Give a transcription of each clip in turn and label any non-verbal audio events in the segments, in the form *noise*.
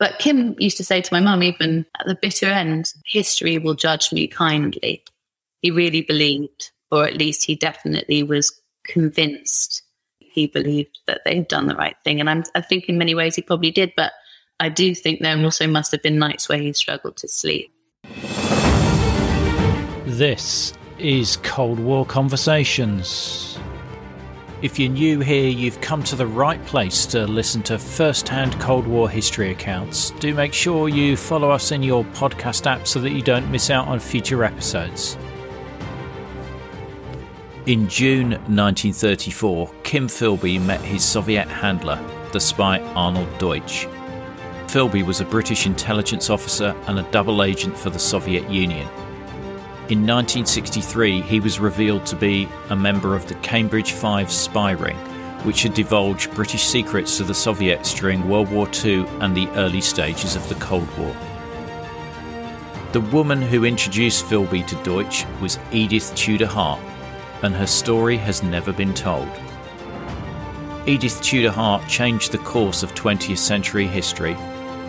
But Kim used to say to my mum, even at the bitter end, history will judge me kindly. He really believed, or at least he definitely was convinced he believed that they had done the right thing. And I'm, I think in many ways he probably did, but I do think there also must have been nights where he struggled to sleep. This is Cold War Conversations. If you're new here, you've come to the right place to listen to first hand Cold War history accounts. Do make sure you follow us in your podcast app so that you don't miss out on future episodes. In June 1934, Kim Philby met his Soviet handler, the spy Arnold Deutsch. Philby was a British intelligence officer and a double agent for the Soviet Union. In 1963, he was revealed to be a member of the Cambridge Five spy ring, which had divulged British secrets to the Soviets during World War II and the early stages of the Cold War. The woman who introduced Philby to Deutsch was Edith Tudor Hart, and her story has never been told. Edith Tudor Hart changed the course of 20th century history,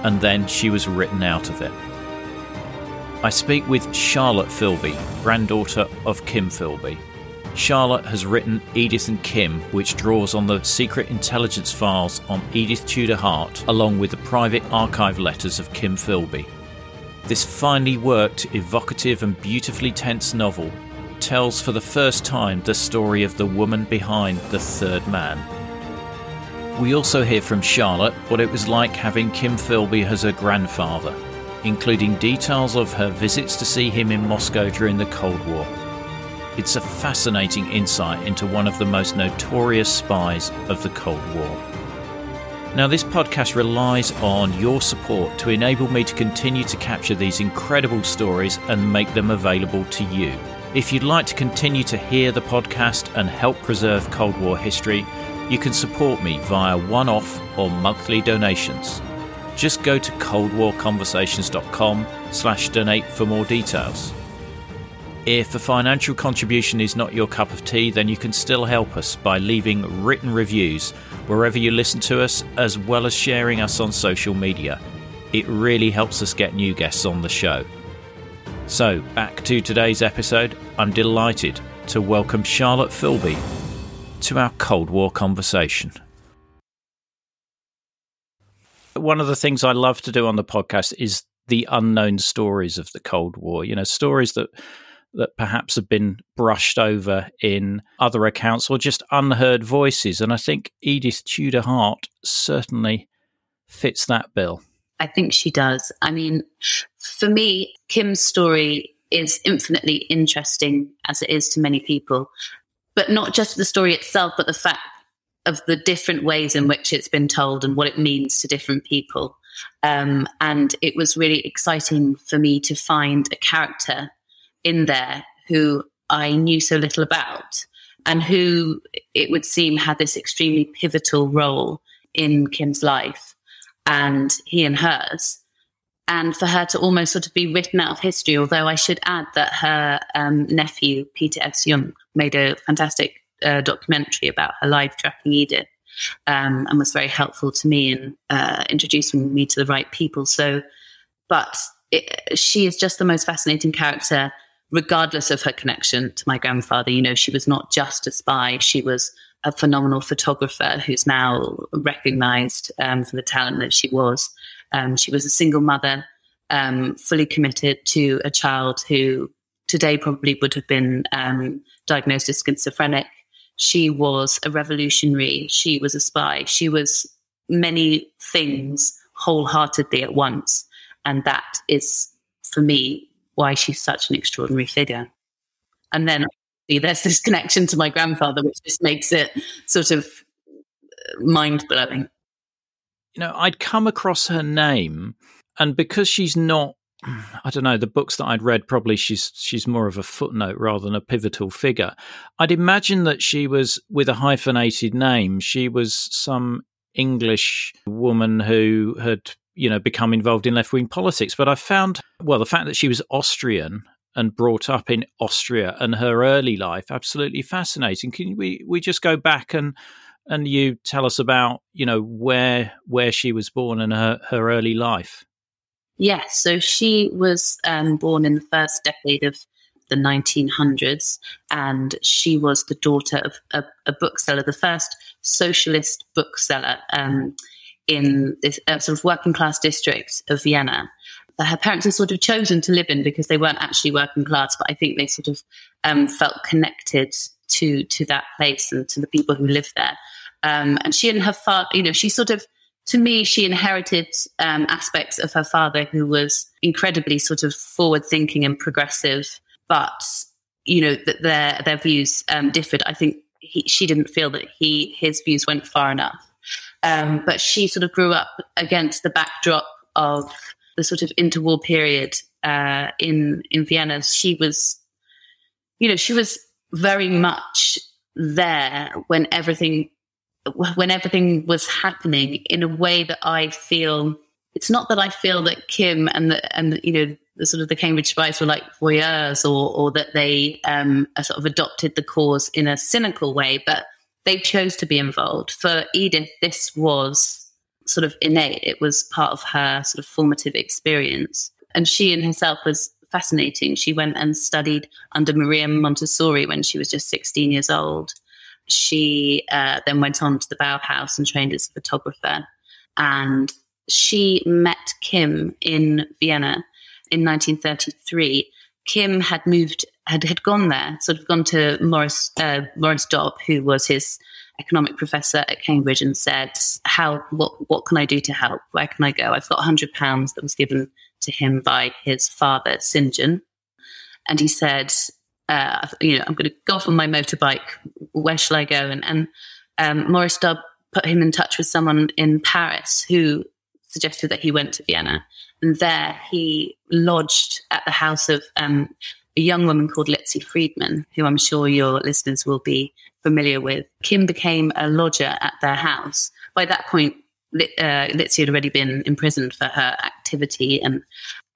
and then she was written out of it. I speak with Charlotte Philby, granddaughter of Kim Philby. Charlotte has written Edith and Kim, which draws on the secret intelligence files on Edith Tudor Hart, along with the private archive letters of Kim Philby. This finely worked, evocative, and beautifully tense novel tells for the first time the story of the woman behind the third man. We also hear from Charlotte what it was like having Kim Philby as her grandfather including details of her visits to see him in Moscow during the Cold War. It's a fascinating insight into one of the most notorious spies of the Cold War. Now, this podcast relies on your support to enable me to continue to capture these incredible stories and make them available to you. If you'd like to continue to hear the podcast and help preserve Cold War history, you can support me via one off or monthly donations just go to coldwarconversations.com slash donate for more details. If a financial contribution is not your cup of tea, then you can still help us by leaving written reviews wherever you listen to us, as well as sharing us on social media. It really helps us get new guests on the show. So, back to today's episode, I'm delighted to welcome Charlotte Philby to our Cold War conversation one of the things I love to do on the podcast is the unknown stories of the Cold War. You know, stories that that perhaps have been brushed over in other accounts or just unheard voices. And I think Edith Tudor Hart certainly fits that bill. I think she does. I mean, for me, Kim's story is infinitely interesting as it is to many people, but not just the story itself, but the fact of the different ways in which it's been told and what it means to different people. Um, and it was really exciting for me to find a character in there who I knew so little about and who it would seem had this extremely pivotal role in Kim's life and he and hers. And for her to almost sort of be written out of history, although I should add that her um, nephew, Peter S. Jungk, made a fantastic uh, documentary about her life tracking Edith um, and was very helpful to me in uh, introducing me to the right people. So, but it, she is just the most fascinating character, regardless of her connection to my grandfather. You know, she was not just a spy, she was a phenomenal photographer who's now recognized um, for the talent that she was. Um, she was a single mother, um, fully committed to a child who today probably would have been um, diagnosed as schizophrenic. She was a revolutionary. She was a spy. She was many things wholeheartedly at once. And that is, for me, why she's such an extraordinary figure. And then there's this connection to my grandfather, which just makes it sort of uh, mind blowing. You know, I'd come across her name, and because she's not I don't know the books that I'd read probably she's she's more of a footnote rather than a pivotal figure. I'd imagine that she was with a hyphenated name. She was some English woman who had you know become involved in left wing politics. But I found well the fact that she was Austrian and brought up in Austria and her early life absolutely fascinating. Can we we just go back and and you tell us about you know where where she was born and her her early life. Yes, so she was um, born in the first decade of the 1900s, and she was the daughter of a, a bookseller, the first socialist bookseller um, in this uh, sort of working class district of Vienna. Her parents had sort of chosen to live in because they weren't actually working class, but I think they sort of um, felt connected to to that place and to the people who lived there. Um, and she and her father, you know, she sort of to me, she inherited um, aspects of her father, who was incredibly sort of forward thinking and progressive, but you know that their their views um, differed. I think he, she didn't feel that he his views went far enough. Um, but she sort of grew up against the backdrop of the sort of interwar period uh, in in Vienna. She was, you know, she was very much there when everything when everything was happening in a way that I feel it's not that I feel that Kim and the and the, you know the sort of the Cambridge spies were like voyeurs or or that they um, sort of adopted the cause in a cynical way, but they chose to be involved. For Edith, this was sort of innate. It was part of her sort of formative experience, and she in herself was fascinating. She went and studied under Maria Montessori when she was just 16 years old. She uh, then went on to the Bauhaus and trained as a photographer. And she met Kim in Vienna in 1933. Kim had moved, had, had gone there, sort of gone to Maurice, uh, Maurice Dobb, who was his economic professor at Cambridge, and said, "How? What? What can I do to help? Where can I go? I've got hundred pounds that was given to him by his father, St. John." And he said, uh, you know, I'm going to go off on my motorbike. Where shall I go? And, and um, Maurice Dobb put him in touch with someone in Paris who suggested that he went to Vienna. And there he lodged at the house of um, a young woman called Litzi Friedmann, who I'm sure your listeners will be familiar with. Kim became a lodger at their house. By that point, uh, Litzi had already been imprisoned for her activity and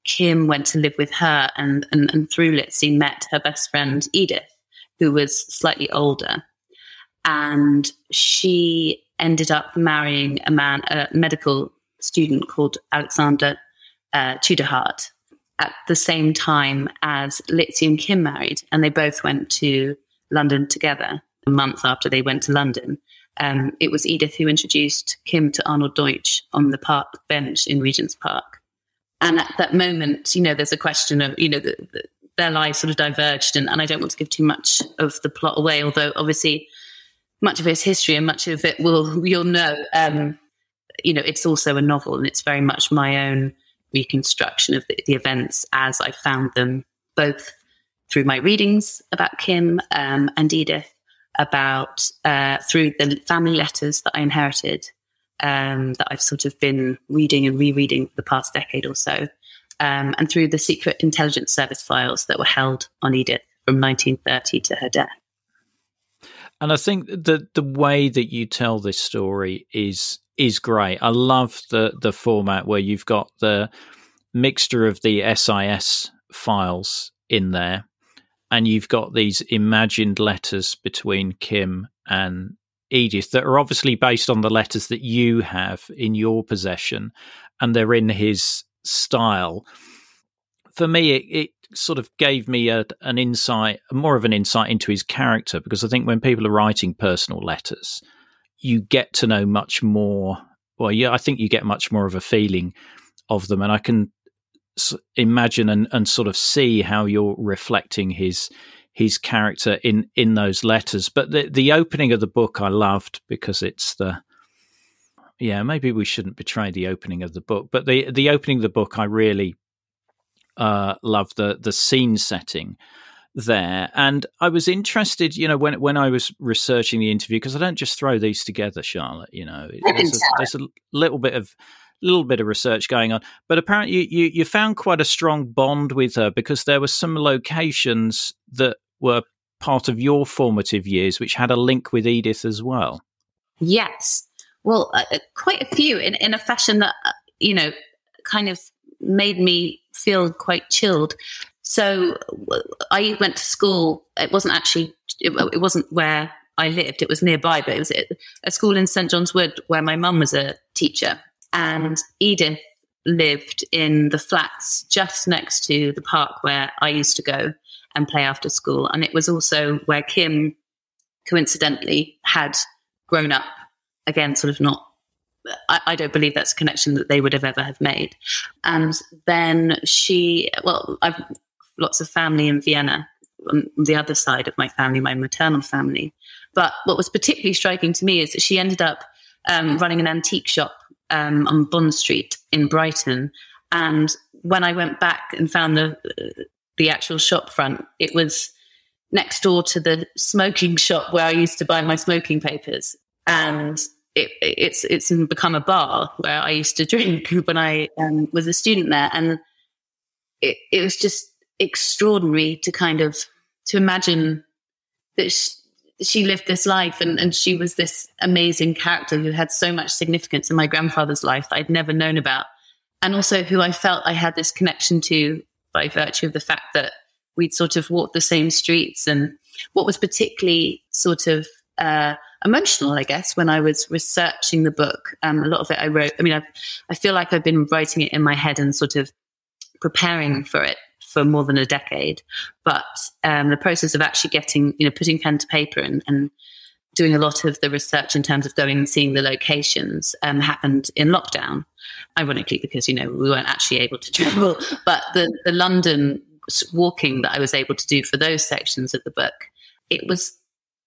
Kim went to live with her and, and, and through Litzi met her best friend Edith, who was slightly older. And she ended up marrying a man, a medical student called Alexander uh, Tudorhart at the same time as Litzi and Kim married. And they both went to London together a month after they went to London. Um, it was Edith who introduced Kim to Arnold Deutsch on the park bench in Regent's Park. And at that moment, you know, there's a question of, you know, the, the, their lives sort of diverged. And, and I don't want to give too much of the plot away, although obviously much of its history and much of it will, you'll know, um, you know, it's also a novel and it's very much my own reconstruction of the, the events as I found them, both through my readings about Kim um, and Edith, about uh, through the family letters that I inherited um, that I've sort of been reading and rereading for the past decade or so, um, and through the secret intelligence service files that were held on Edith from 1930 to her death. And I think that the way that you tell this story is is great. I love the the format where you've got the mixture of the SIS files in there, and you've got these imagined letters between Kim and Edith that are obviously based on the letters that you have in your possession and they're in his style. For me, it, it sort of gave me a, an insight, more of an insight into his character, because I think when people are writing personal letters, you get to know much more. Well, yeah, I think you get much more of a feeling of them, and I can imagine and, and sort of see how you're reflecting his his character in in those letters. But the the opening of the book I loved because it's the yeah maybe we shouldn't betray the opening of the book, but the the opening of the book I really uh, love the the scene setting there and i was interested you know when when i was researching the interview because i don't just throw these together charlotte you know there's a, there's a little bit of little bit of research going on. But apparently, you, you, you, found quite a strong bond with her because there were some locations that were part of your formative years, which had a link with Edith as well. Yes. Well, uh, uh, quite a few in, in a fashion that, uh, you know, kind of made me feel quite chilled. So I went to school. It wasn't actually, it, it wasn't where I lived. It was nearby, but it was a school in St John's Wood where my mum was a teacher, and Edith lived in the flats just next to the park where I used to go and play after school. And it was also where Kim, coincidentally, had grown up. Again, sort of not. I, I don't believe that's a connection that they would have ever have made. And then she, well, I've lots of family in Vienna on the other side of my family, my maternal family. But what was particularly striking to me is that she ended up um, running an antique shop um, on Bond Street in Brighton. And when I went back and found the the actual shop front, it was next door to the smoking shop where I used to buy my smoking papers, and it, it's it's become a bar where I used to *laughs* drink when I um, was a student there, and it, it was just extraordinary to kind of to imagine that she, she lived this life and, and she was this amazing character who had so much significance in my grandfather's life that I'd never known about. And also who I felt I had this connection to by virtue of the fact that we'd sort of walked the same streets. And what was particularly sort of uh, emotional, I guess, when I was researching the book, um, a lot of it I wrote. I mean, I've, I feel like I've been writing it in my head and sort of preparing for it for more than a decade. But um, the process of actually getting, you know, putting pen to paper and, and doing a lot of the research in terms of going and seeing the locations um, happened in lockdown. Ironically, because you know we weren't actually able to travel, but the, the London walking that I was able to do for those sections of the book, it was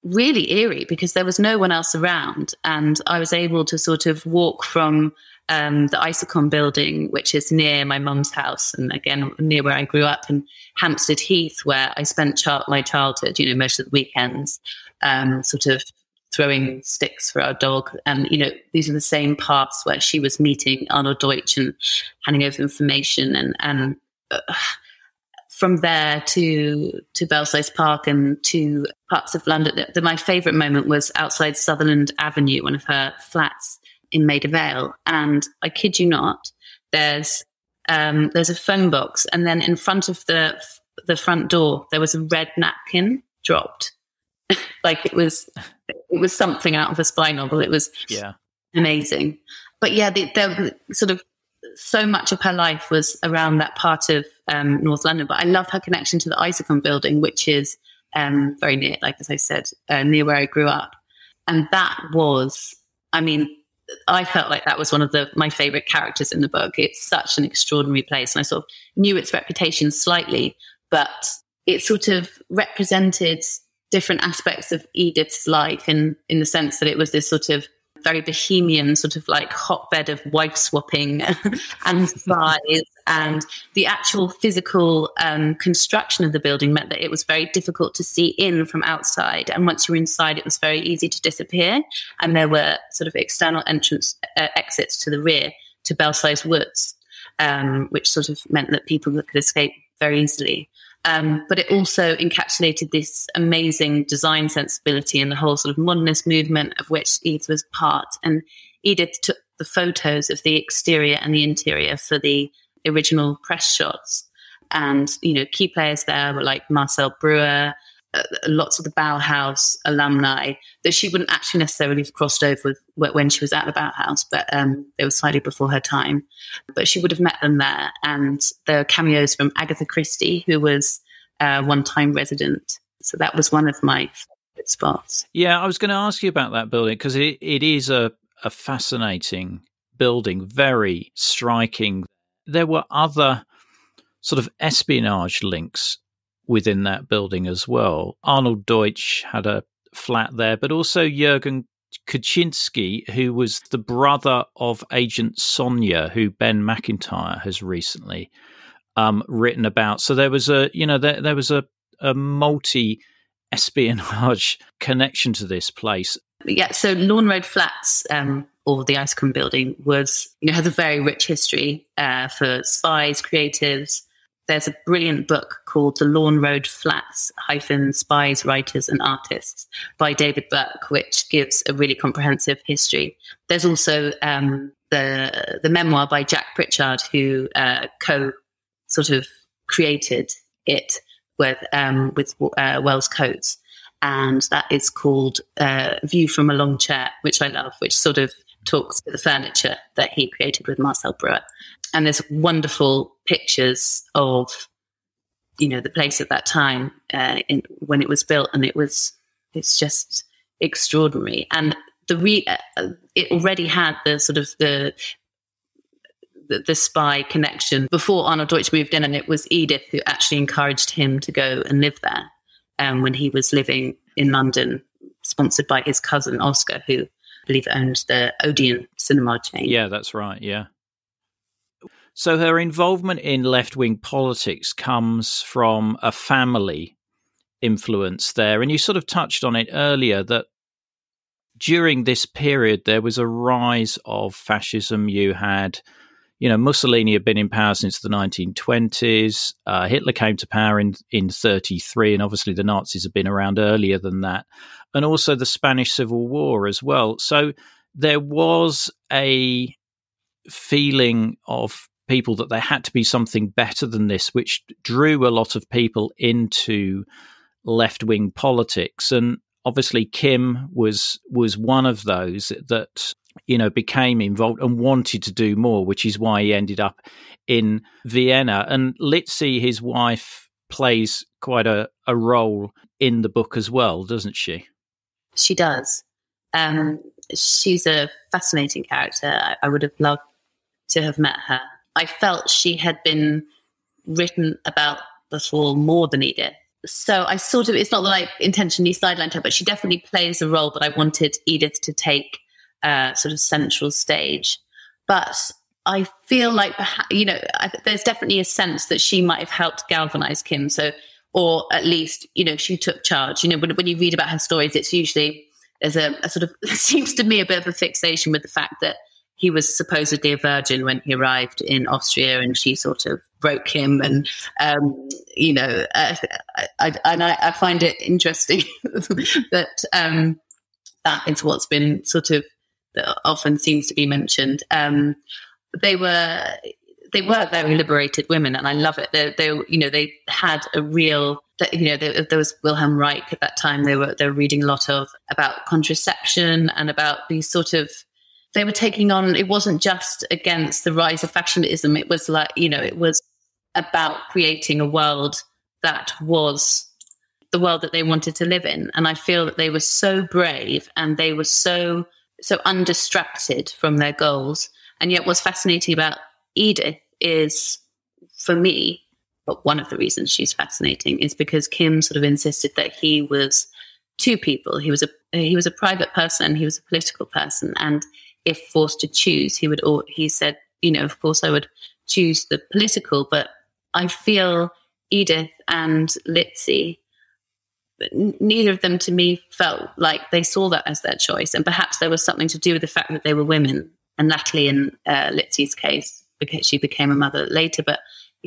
really eerie because there was no one else around, and I was able to sort of walk from um, the Isokon building, which is near my mum's house, and again near where I grew up, in Hampstead Heath, where I spent my childhood. You know, most of the weekends, um, sort of throwing sticks for our dog, and you know, these are the same paths where she was meeting Arnold Deutsch and handing over information, and and. Uh, from there to to Belsize Park and to parts of London, the, the, my favourite moment was outside Sutherland Avenue, one of her flats, in Maida Vale, and I kid you not, there's um, there's a phone box, and then in front of the the front door there was a red napkin dropped, like it was it was something out of a spy novel. It was yeah amazing, but yeah, the, the sort of so much of her life was around that part of um, North London. But I love her connection to the Isokon building, which is um, very near, like as I said, uh, near where I grew up, and that was, I mean, I felt like that was one of the my favorite characters in the book. It's such an extraordinary place, and I sort of knew its reputation slightly, but it sort of represented different aspects of Edith's life in in the sense that it was this sort of very bohemian sort of like hotbed of wife swapping *laughs* and spies. and the actual physical um, construction of the building meant that it was very difficult to see in from outside. And once you were inside, it was very easy to disappear. And there were sort of external entrance uh, exits to the rear to Belsize Woods, um, which sort of meant that people could escape very easily. Um, but it also encapsulated this amazing design sensibility and the whole sort of modernist movement of which Edith was part. And Edith took the photos of the exterior and the interior for the original press shots. And, you know, key players there were like Marcel Breuer, uh, lots of the Bauhaus alumni that she wouldn't actually necessarily have crossed over with when she was at the Bauhaus, but um, they were slightly before her time. But she would have met them there. And there are cameos from Agatha Christie, who was a one time resident. So that was one of my favorite spots. Yeah, I was going to ask you about that building because it, it is a, a fascinating building, very striking. There were other sort of espionage links within that building as well. Arnold Deutsch had a flat there, but also Jurgen Kuczynski, who was the brother of Agent Sonia, who Ben Macintyre has recently um, written about. So there was a, you know, there, there was a, a multi espionage *laughs* connection to this place. Yeah, so Lawn Road Flats, um, or the Isokon building, was you know has a very rich history uh, for spies, creatives, there's a brilliant book called The Lawn Road Flats hyphen Spies, Writers and Artists by David Burke, which gives a really comprehensive history. There's also um, the the memoir by Jack Pritchard, who uh, co sort of created it with um, with uh, Wells Coates. and that is called uh, View from a Long Chair, which I love, which sort of talks to the furniture that he created with Marcel Breuer. And there's wonderful pictures of, you know, the place at that time uh, in, when it was built, and it was it's just extraordinary. And the re- uh, it already had the sort of the the, the, spy connection before Arnold Deutsch moved in, and it was Edith who actually encouraged him to go and live there um, when he was living in London, sponsored by his cousin Oscar, who believe owned the Odeon cinema chain. Yeah, that's right. Yeah. So her involvement in left wing politics comes from a family influence there. And you sort of touched on it earlier that during this period, there was a rise of fascism. You had you know, Mussolini had been in power since the 1920s. Uh, Hitler came to power in in 33, and obviously the Nazis had been around earlier than that, and also the Spanish Civil War as well. So there was a feeling of people that there had to be something better than this, which drew a lot of people into left wing politics, and obviously Kim was was one of those that you know, became involved and wanted to do more, which is why he ended up in Vienna. And Litzi, his wife, plays quite a, a role in the book as well, doesn't she? She does. Um, she's a fascinating character. I, I would have loved to have met her. I felt she had been written about before more than Edith. So I sort of, it's not that I intentionally sidelined her, but she definitely plays a role that I wanted Edith to take uh, sort of central stage. But I feel like, you know, I, there's definitely a sense that she might have helped galvanize Kim. So, or at least, you know, she took charge. You know, when, when you read about her stories, it's usually there's a, a sort of, *laughs* seems to me a bit of a fixation with the fact that he was supposedly a virgin when he arrived in Austria, and she sort of broke him. And um, you know, uh, I, I, and I, I, find it interesting *laughs* that um, that is what's been sort of often seems to be mentioned. Um, they were they were very liberated women, and I love it. They, they you know they had a real you know there, there, was Wilhelm Reich at that time. They were they were reading a lot of about contraception and about these sort of they were taking on. It wasn't just against the rise of fashionism. It was like you know it was about creating a world that was the world that they wanted to live in. And I feel that they were so brave and they were so so undistracted from their goals. And yet, what's fascinating about Edith is, for me, but one of the reasons she's fascinating is because Kim sort of insisted that he was two people. He was a he was a private person. He was a political person, and if forced to choose, he would. Or he said, you know, of course, I would choose the political, but I feel Edith and Litzi neither of them to me felt like they saw that as their choice. And perhaps there was something to do with the fact that they were women. And Natalie, in uh, Litzi's case, because she became a mother later. But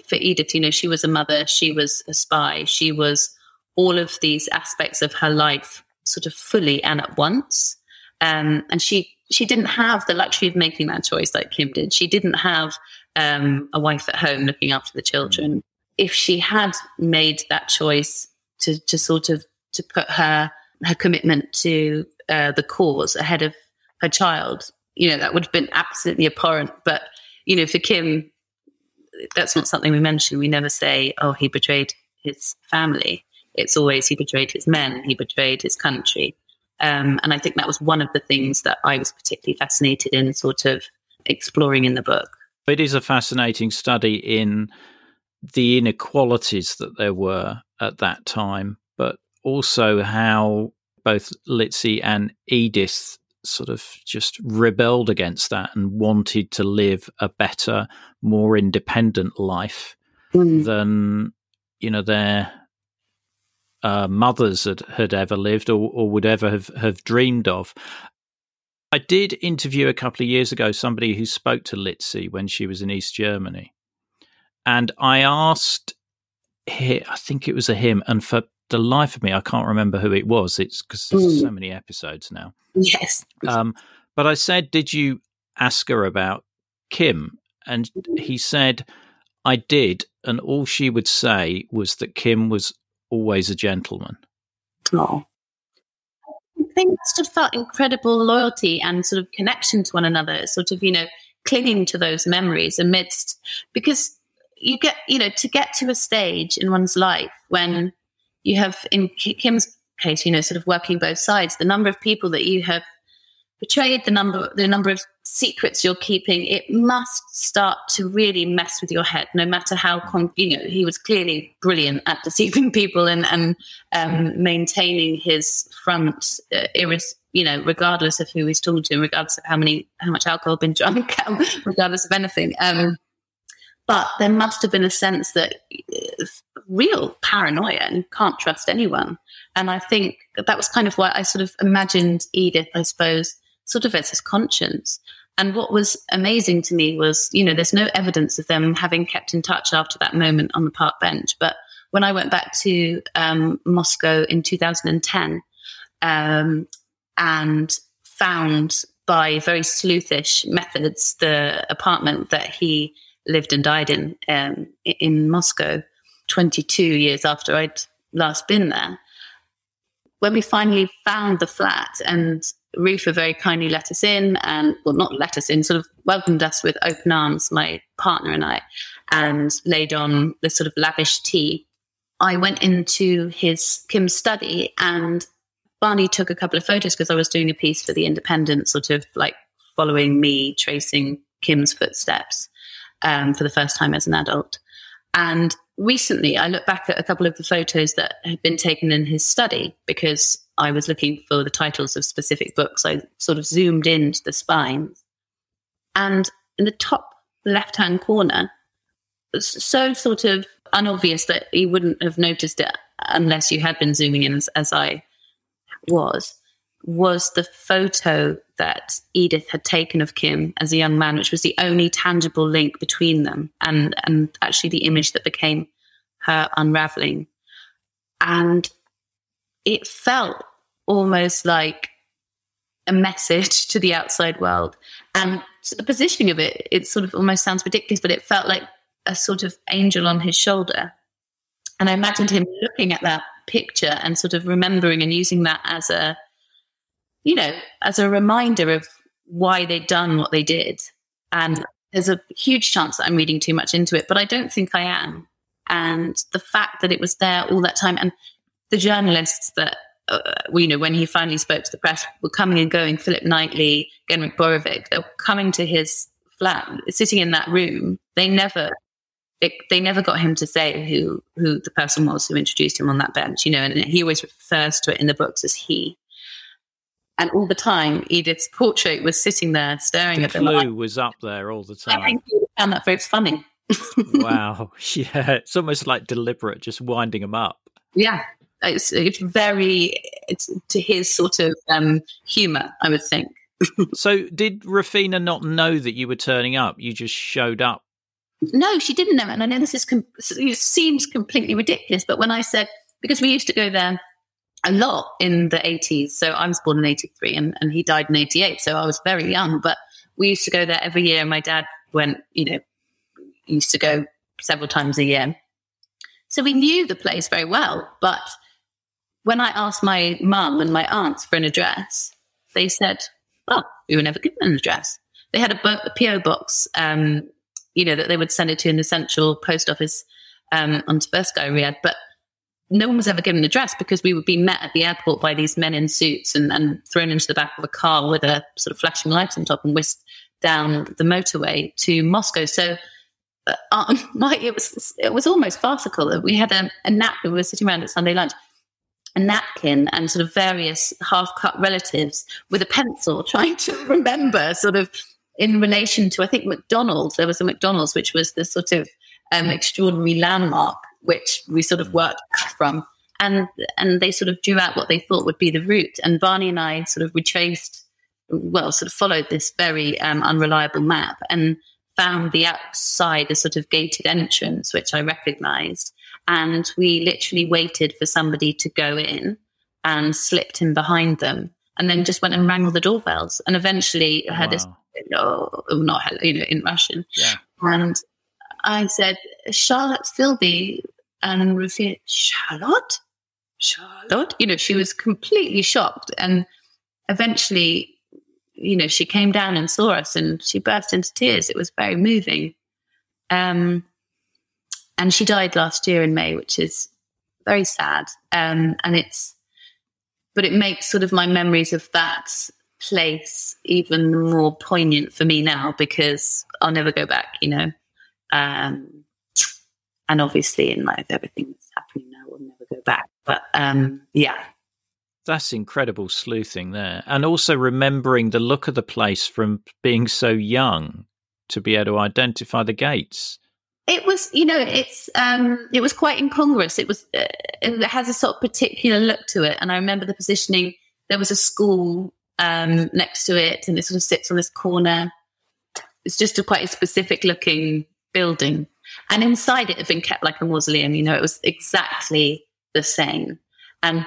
for Edith, you know, she was a mother, she was a spy, she was all of these aspects of her life sort of fully and at once. Um, and she she didn't have the luxury of making that choice like Kim did. She didn't have um, a wife at home looking after the children. If she had made that choice to to sort of to put her her commitment to uh, the cause ahead of her child. You know, that would have been absolutely abhorrent. But you know, for Kim, that's not something we mention. We never say, "Oh, he betrayed his family." It's always he betrayed his men, he betrayed his country. Um, and I think that was one of the things that I was particularly fascinated in, sort of exploring in the book. It is a fascinating study in the inequalities that there were at that time, but also how both Litzi and Edith sort of just rebelled against that and wanted to live a better, more independent life mm. than you know their uh, mothers had, had ever lived or, or would ever have, have dreamed of. I did interview a couple of years ago somebody who spoke to Litzi when she was in East Germany, and I asked, I think it was a him, and for the life of me, I can't remember who it was. It's because there's mm. so many episodes now. Yes. Um, but I said, Did you ask her about Kim? And he said, I did. And all she would say was that Kim was always a gentleman. Oh. they must have felt incredible loyalty and sort of connection to one another, sort of, you know, clinging to those memories amidst, because you get, you know, to get to a stage in one's life when you have, in Kim's case, you know, sort of working both sides, the number of people that you have betrayed, the number the number of secrets you're keeping, it must start to really mess with your head. No matter how con- you know he was clearly brilliant at deceiving *laughs* people and and um, maintaining his front, uh, iris, you know, regardless of who he's talking to, regardless of how many how much alcohol been *laughs* drunk, regardless of anything. Um, but there must have been a sense that uh, real paranoia and can't trust anyone. And I think that was kind of why I sort of imagined Edith, I suppose, sort of as his conscience. And what was amazing to me was, you know, there's no evidence of them having kept in touch after that moment on the park bench. But when I went back to um, Moscow in 2010 um, and found by very sleuthish methods the apartment that he lived and died in um, in Moscow 22 years after I'd last been there. When we finally found the flat and Rufa very kindly let us in and, well, not let us in, sort of welcomed us with open arms, my partner and I, and laid on this sort of lavish tea. I went into his Kim's study and Barney took a couple of photos because I was doing a piece for The Independent, sort of like following me, tracing Kim's footsteps um, for the first time as an adult. And recently, I looked back at a couple of the photos that had been taken in his study because I was looking for the titles of specific books. I sort of zoomed into the spines. And in the top left hand corner, so sort of unobvious that you wouldn't have noticed it unless you had been zooming in as, as I was, was the photo that Edith had taken of Kim as a young man, which was the only tangible link between them and, and actually the image that became her unraveling. And it felt almost like a message to the outside world. And the positioning of it, it sort of almost sounds ridiculous, but it felt like a sort of angel on his shoulder. And I imagined him looking at that picture and sort of remembering and using that as a, you know, as a reminder of why they'd done what they did. And there's a huge chance that I'm reading too much into it, but I don't think I am. And the fact that it was there all that time and the journalists that uh, you know, when he finally spoke to the press, were coming and going. Philip Knightley, Genrikh Borovik, they were coming to his flat, sitting in that room. They never, it, they never got him to say who who the person was who introduced him on that bench. You know, and he always refers to it in the books as he. And all the time, Edith's portrait was sitting there staring the at the clue was up there all the time. I think found that very funny. *laughs* wow, *laughs* yeah, it's almost like deliberate, just winding him up. Yeah, it's, it's very it's to his sort of um, humor, I would think. *laughs* so, did Rufina not know that you were turning up? You just showed up. No, she didn't know, and I know this is com- seems completely ridiculous. But when I said because we used to go there a lot in the eighties, so I was born in eighty three, and, and he died in eighty eight, so I was very young. But we used to go there every year. My dad went, you know, used to go several times a year. So we knew the place very well, but when I asked my mum and my aunts for an address, they said, "Well, we were never given an address." They had a, bo- a PO box, um, you know, that they would send it to an essential post office um, on Tversky Riyadh, but no one was ever given an address because we would be met at the airport by these men in suits and, and thrown into the back of a car with a sort of flashing light on top and whisked down the motorway to Moscow. So uh, *laughs* my, it was it was almost farcical. That we had a, a nap. We were sitting around at Sunday lunch, a napkin and sort of various half cut relatives with a pencil *laughs* trying to remember sort of in relation to, I think, McDonald's. There was a McDonald's, which was the sort of um, extraordinary landmark which we sort of mm. worked from. And, and they sort of drew out what they thought would be the route. And Barney and I sort of retraced, well, sort of followed this very um, unreliable map and found the outside a sort of gated entrance, which I recognized and we literally waited for somebody to go in and slipped in behind them and then just went and rang all the doorbells and eventually had wow. this oh, not you know in russian yeah. and i said charlotte philby and Rufina, charlotte charlotte you know she was completely shocked and eventually, you know, she came down and saw us and she burst into tears. It was very moving. Um, and she died last year in May, which is very sad. Um, and it's, but it makes sort of my memories of that place even more poignant for me now because I'll never go back, you know. Um, and obviously, in life, everything that's happening now we'll never go back. But um, yeah. That's incredible sleuthing there. And also remembering the look of the place from being so young to be able to identify the gates. It was, you know, it's um, it was quite incongruous. It was, uh, it has a sort of particular look to it, and I remember the positioning. There was a school um, next to it, and it sort of sits on this corner. It's just a quite a specific looking building, and inside it had been kept like a mausoleum. You know, it was exactly the same. And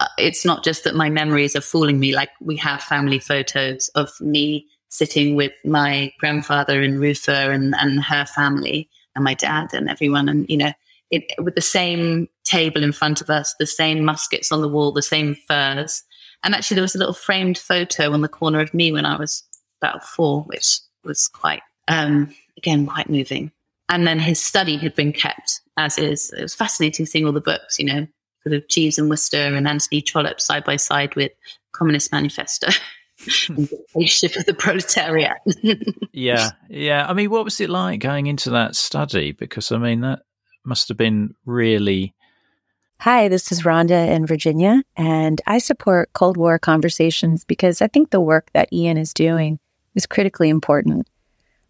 uh, it's not just that my memories are fooling me. Like we have family photos of me sitting with my grandfather and Rufa and, and her family and my dad and everyone. And, you know, it, with the same table in front of us, the same muskets on the wall, the same furs. And actually, there was a little framed photo on the corner of me when I was about four, which was quite, um, again, quite moving. And then his study had been kept as is. It was fascinating seeing all the books, you know, sort of Jeeves and Wooster and Anthony Trollope side by side with Communist Manifesto. Hmm. *laughs* Ship of the proletariat. *laughs* yeah, yeah. I mean, what was it like going into that study? Because I mean, that must have been really. Hi, this is Rhonda in Virginia, and I support Cold War conversations because I think the work that Ian is doing is critically important.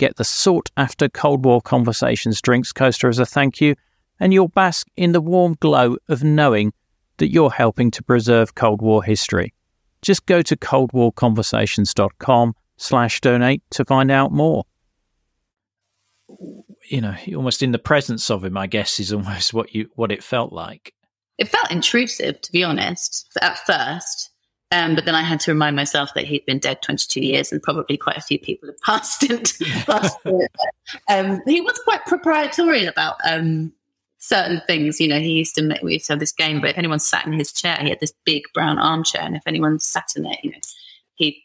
get the sought after Cold War Conversations drinks coaster as a thank you, and you'll bask in the warm glow of knowing that you're helping to preserve Cold War history. Just go to coldwarconversations.com slash donate to find out more. You know, almost in the presence of him, I guess, is almost what you what it felt like. It felt intrusive, to be honest, at first. Um, but then I had to remind myself that he'd been dead 22 years and probably quite a few people had *laughs* passed *laughs* passed um, he was quite proprietorial about um, certain things. You know, he used to make, we used to have this game, but if anyone sat in his chair, he had this big brown armchair, and if anyone sat in it, you know, he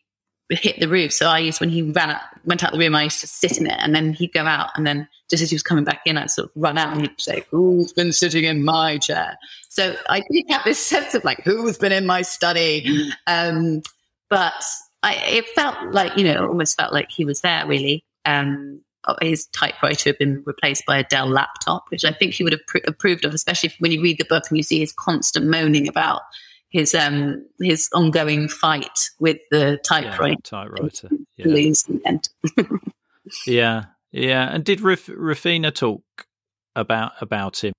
hit the roof. So I used when he ran out, went out the room, I used to sit in it, and then he'd go out, and then just as he was coming back in, I'd sort of run out, and he'd say, "Who's been sitting in my chair?" So I did have this *laughs* sense of like, "Who's been in my study?" Um, but I, it felt like you know, almost felt like he was there really. Um, his typewriter had been replaced by a Dell laptop, which I think he would have pr- approved of, especially when you read the book and you see his constant moaning about his um his ongoing fight with the typewriter. Yeah, typewriter. Yeah. *laughs* yeah, yeah. And did Ruf- Rufina talk about about him?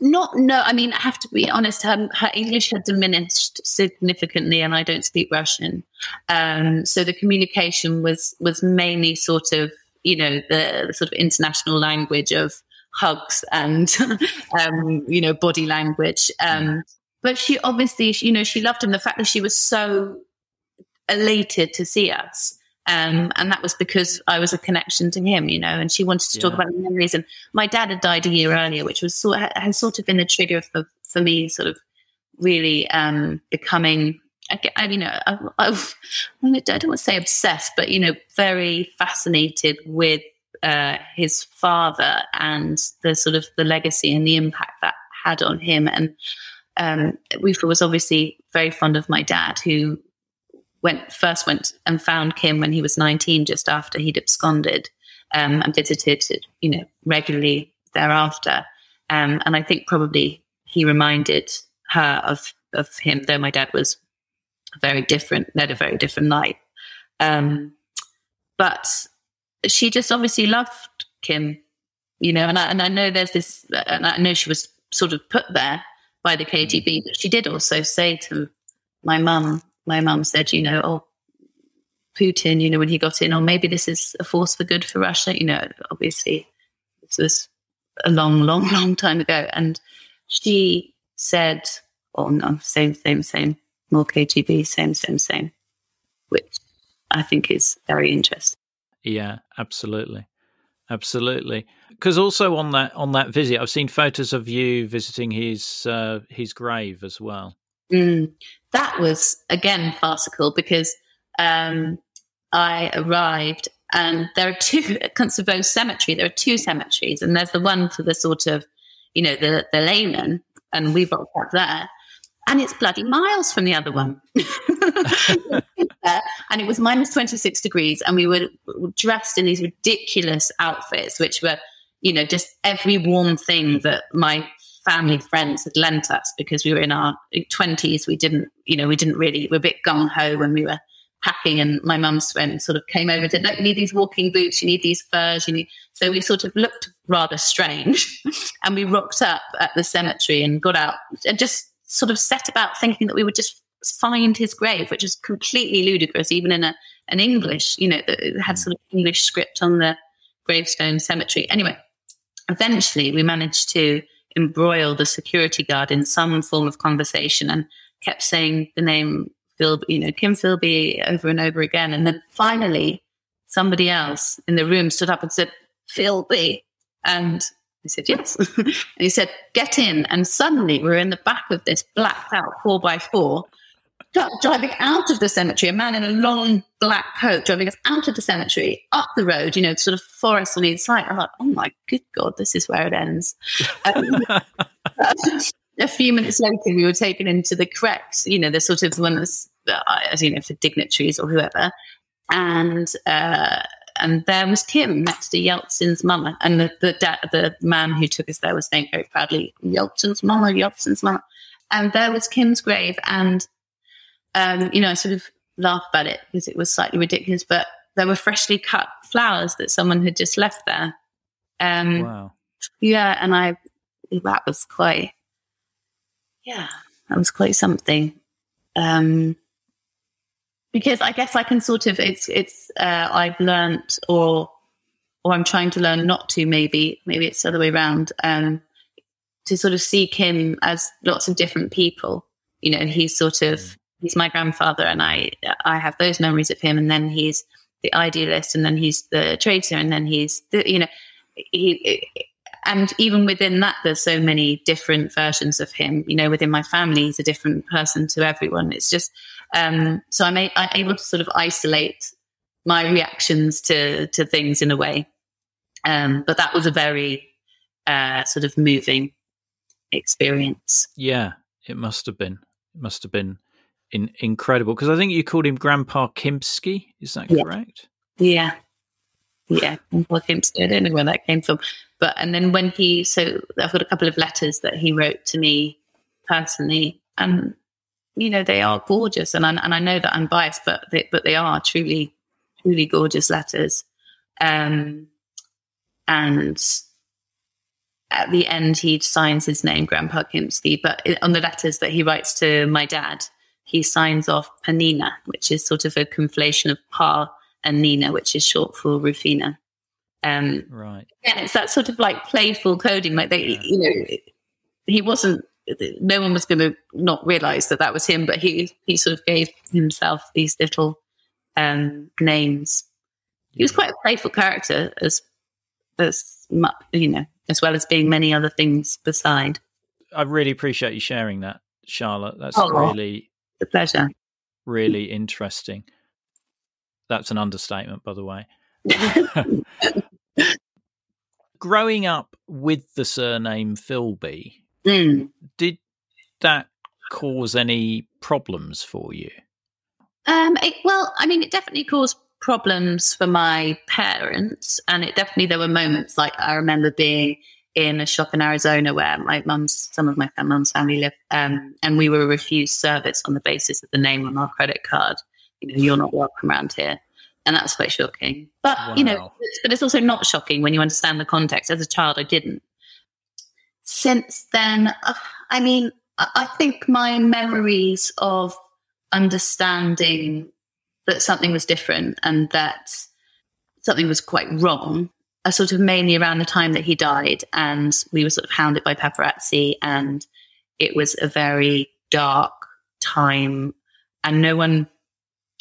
Not no. I mean, I have to be honest. Her, her English had diminished significantly, and I don't speak Russian. Um, so the communication was was mainly sort of you know, the, the sort of international language of hugs and, *laughs* um, you know, body language. Um, but she obviously, you know, she loved him. The fact that she was so elated to see us. Um, and that was because I was a connection to him, you know, and she wanted to yeah. talk about the memories. And my dad had died a year earlier, which was sort has sort of been the trigger for, for me, sort of really um, becoming I, know, I, I, I don't want to say obsessed, but you know, very fascinated with uh, his father and the sort of the legacy and the impact that had on him. And um, was obviously very fond of my dad, who went first went and found Kim when he was 19, just after he'd absconded, um, and visited, you know, regularly thereafter. Um, and I think probably he reminded her of of him, though my dad was very different, led a very different life. Um, but she just obviously loved Kim, you know, and I, and I know there's this, and I know she was sort of put there by the KGB, but she did also say to my mum my mum said, you know, oh, Putin, you know, when he got in, or maybe this is a force for good for Russia. You know, obviously, this was a long, long, *laughs* long time ago. And she said, oh, no, same, same, same, more KGB, same, same, same, which I think is very interesting. Yeah, absolutely. Absolutely. Because also on that on that visit, I've seen photos of you visiting his uh, his grave as well. Mm, that was again farcical because um, I arrived and there are two *laughs* at Kuntsevo Cemetery. There are two cemeteries, and there's the one for the sort of, you know, the the layman, and we rocked up there, and it's bloody miles from the other one. *laughs* and it was minus twenty six degrees, and we were dressed in these ridiculous outfits, which were, you know, just every warm thing that my family friends had lent us because we were in our 20s we didn't you know we didn't really we were a bit gung-ho when we were packing and my mum's friend sort of came over and said look you need these walking boots you need these furs you need so we sort of looked rather strange *laughs* and we rocked up at the cemetery and got out and just sort of set about thinking that we would just find his grave which is completely ludicrous even in a an english you know that had mm. sort of english script on the gravestone cemetery anyway eventually we managed to embroil the security guard in some form of conversation and kept saying the name Phil, you know, Kim Philby over and over again. And then finally, somebody else in the room stood up and said, Philby. And I said, yes. and he said, get in. And suddenly we're in the back of this blacked out four by four driving out of the cemetery, a man in a long black coat driving us out of the cemetery, up the road, you know, sort of forest on either side. I'm like, oh my good God, this is where it ends. Um, *laughs* a few minutes later, we were taken into the correct, you know, the sort of one that's, uh, as you know, for dignitaries or whoever. And, uh, and there was Kim next to Yeltsin's mama. And the, the, da- the man who took us there was saying very proudly, Yeltsin's mama, Yeltsin's mama. And there was Kim's grave. And um, you know, I sort of laughed about it because it was slightly ridiculous, but there were freshly cut flowers that someone had just left there. Um, wow. Yeah, and I, that was quite, yeah, that was quite something. Um, because I guess I can sort of, it's, it's, uh, I've learned or, or I'm trying to learn not to maybe, maybe it's the other way around, um, to sort of see him as lots of different people. You know, he's sort of, mm he's my grandfather, and I I have those memories of him. And then he's the idealist, and then he's the traitor, and then he's the you know he. And even within that, there's so many different versions of him. You know, within my family, he's a different person to everyone. It's just um, so I'm, a- I'm able to sort of isolate my reactions to to things in a way. Um, but that was a very uh, sort of moving experience. Yeah, it must have been. It must have been in, incredible because I think you called him Grandpa Kimsky. Is that yeah. correct? Yeah, yeah, Grandpa Kimsky. I don't know where that came from, but and then when he so I've got a couple of letters that he wrote to me personally, and you know they are gorgeous, and I, and I know that I'm biased, but they, but they are truly truly gorgeous letters, um, and at the end he signs his name grandpa kimsky but on the letters that he writes to my dad he signs off Panina, which is sort of a conflation of Pa and Nina, which is short for Rufina. Um, right. And it's that sort of like playful coding, like they, yeah. you know, he wasn't. No one was going to not realize that that was him, but he he sort of gave himself these little um, names. He was quite a playful character, as as you know, as well as being many other things beside. I really appreciate you sharing that, Charlotte. That's oh, really a pleasure. Really interesting. That's an understatement, by the way. *laughs* *laughs* Growing up with the surname Philby, mm. did that cause any problems for you? Um, it, well, I mean, it definitely caused problems for my parents, and it definitely there were moments like I remember being in a shop in Arizona where my mum's, some of my mum's family live, um, and we were refused service on the basis of the name on our credit card. You know, you're not welcome around here. And that's quite shocking. But, wow. you know, but it's also not shocking when you understand the context. As a child, I didn't. Since then, uh, I mean, I think my memories of understanding that something was different and that something was quite wrong are sort of mainly around the time that he died. And we were sort of hounded by paparazzi, and it was a very dark time. And no one,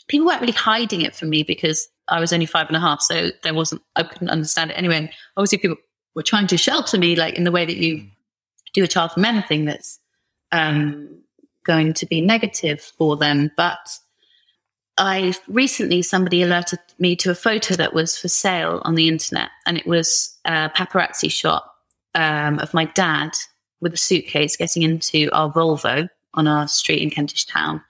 people weren't really hiding it from me because I was only five and a half. So there wasn't, I couldn't understand it anyway. Obviously, people were trying to shelter me, like in the way that you do a child from anything that's um, going to be negative for them. But I recently somebody alerted me to a photo that was for sale on the internet, and it was a paparazzi shot um, of my dad with a suitcase getting into our Volvo on our street in Kentish Town,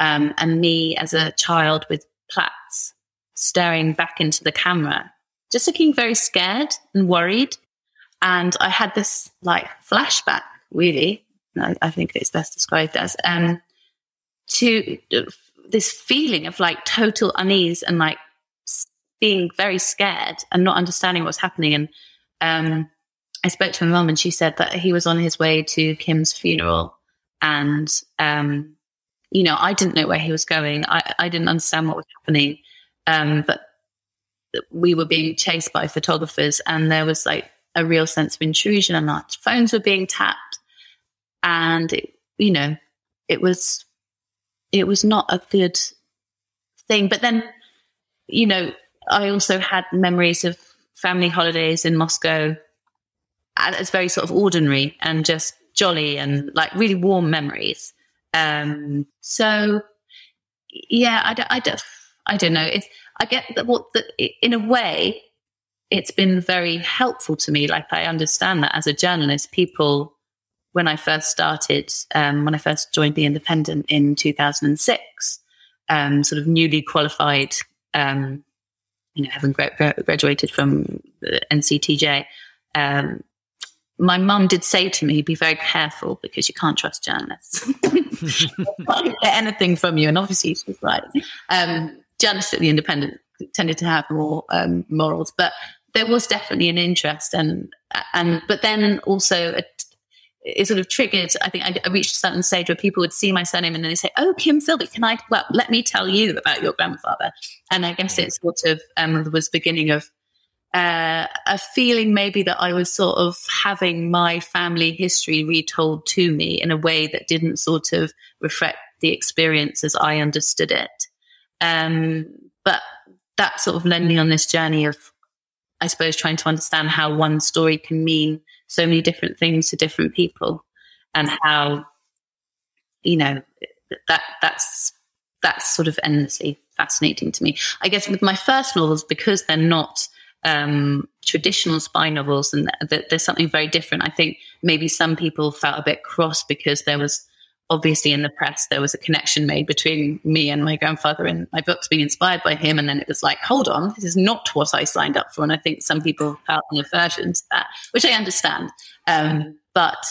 um, and me as a child with plaits staring back into the camera, just looking very scared and worried. And I had this like flashback, really. I, think it's best described as um, to this feeling of like total unease and like being very scared and not understanding what's happening. And um, I spoke to my mum and she said that he was on his way to Kim's funeral. And, um, you know, I didn't know where he was going. I, I didn't understand what was happening. Um, but we were being chased by photographers and there was like a real sense of intrusion and our phones were being tapped. And, it, you know, it was it was not a good thing. But then, you know, I also had memories of family holidays in Moscow as very sort of ordinary and just jolly and like really warm memories. Um, so yeah, I don't, I don't, I don't know. It's, I get that what the, in a way, it's been very helpful to me. Like I understand that as a journalist, people when I first started, um, when I first joined the Independent in 2006, um, sort of newly qualified, um, you know, having gra- gra- graduated from NCTJ, um, my mum did say to me, "Be very careful because you can't trust journalists. *laughs* I can get anything from you." And obviously, she was right. Um, journalists at the Independent tended to have more um, morals, but there was definitely an interest, and and but then also a it sort of triggered. I think I, I, reached a certain stage where people would see my surname and then they say, "Oh, Kim Philby, can I? Well, let me tell you about your grandfather." And I guess it sort of um, was beginning of uh, a feeling maybe that I was sort of having my family history retold to me in a way that didn't sort of reflect the experience as I understood it. Um, but that sort of led me on this journey of, I suppose, trying to understand how one story can mean so many different things to different people and how you know that that's that's sort of endlessly fascinating to me. I guess with my first novels because they're not um, traditional spy novels and th- there's something very different. I think maybe some people felt a bit cross because there was obviously in the press there was a connection made between me and my grandfather and my books being inspired by him. And then it was like hold on this is not what i signed up for. And i think some people felt an aversion to that which i understand. Um, but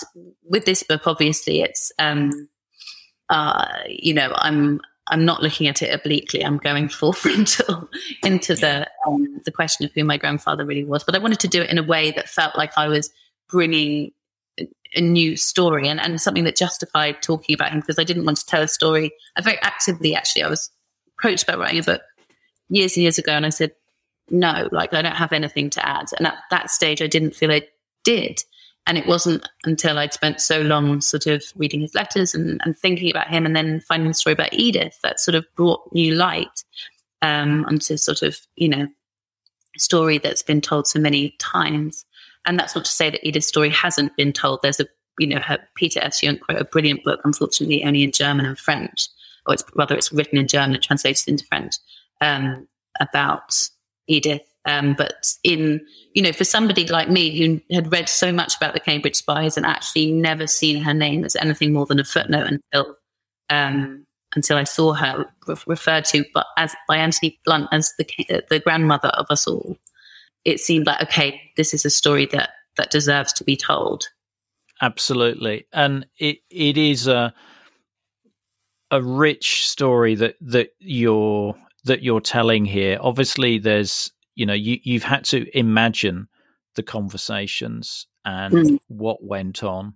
with this book obviously it's um, uh, you know i'm i'm not looking at it obliquely. I'm going full *laughs* frontal into the um, the question of who my grandfather really was. But i wanted to do it in a way that felt like i was bringing a new story and, and something that justified talking about him because I didn't want to tell a story. I very actively, actually, I was approached about writing a book years and years ago, and I said, no, like I don't have anything to add. And at that stage, I didn't feel I did. And it wasn't until I'd spent so long sort of reading his letters and, and thinking about him and then finding the story about Edith that sort of brought new light um, onto sort of, you know, a story that's been told so many times. And that's not to say that Edith's story hasn't been told. There's a, you know, her Peter S. Jungk wrote a brilliant book, unfortunately only in German and French, or it's rather it's written in German and translated into French um, about Edith. Um, but in, you know, for somebody like me who had read so much about the Cambridge spies and actually never seen her name as anything more than a footnote until um, until I saw her re- referred to, but as by Anthony Blunt as the the grandmother of us all it seemed like okay, this is a story that that deserves to be told. Absolutely, and it it is a a rich story that that you're that you're telling here. Obviously, there's you know you you've had to imagine the conversations and mm. what went on,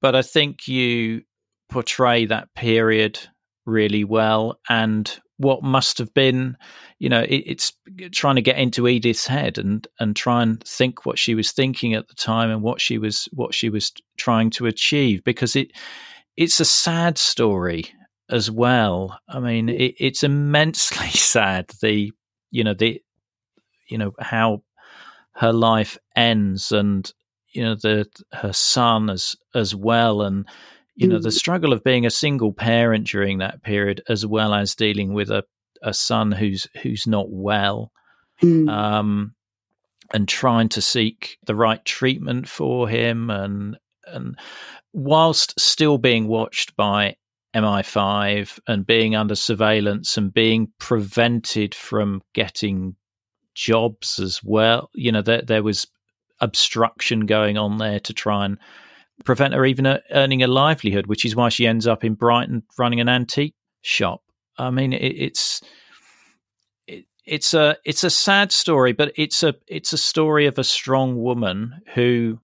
but I think you portray that period really well and what must have been you know it, it's trying to get into edith's head and and try and think what she was thinking at the time and what she was what she was trying to achieve because it it's a sad story as well. I mean it, it's immensely *laughs* sad the you know the you know how her life ends and you know the her son as as well. And you know the mm. struggle of being a single parent during that period as well as dealing with a, a son who's who's not well mm. um, and trying to seek the right treatment for him and and whilst still being watched by MI5 and being under surveillance and being prevented from getting jobs as well you know there there was obstruction going on there to try and prevent her even uh, earning a livelihood, which is why she ends up in Brighton running an antique shop. I mean, it, it's it, it's a it's a sad story, but it's a it's a story of a strong woman who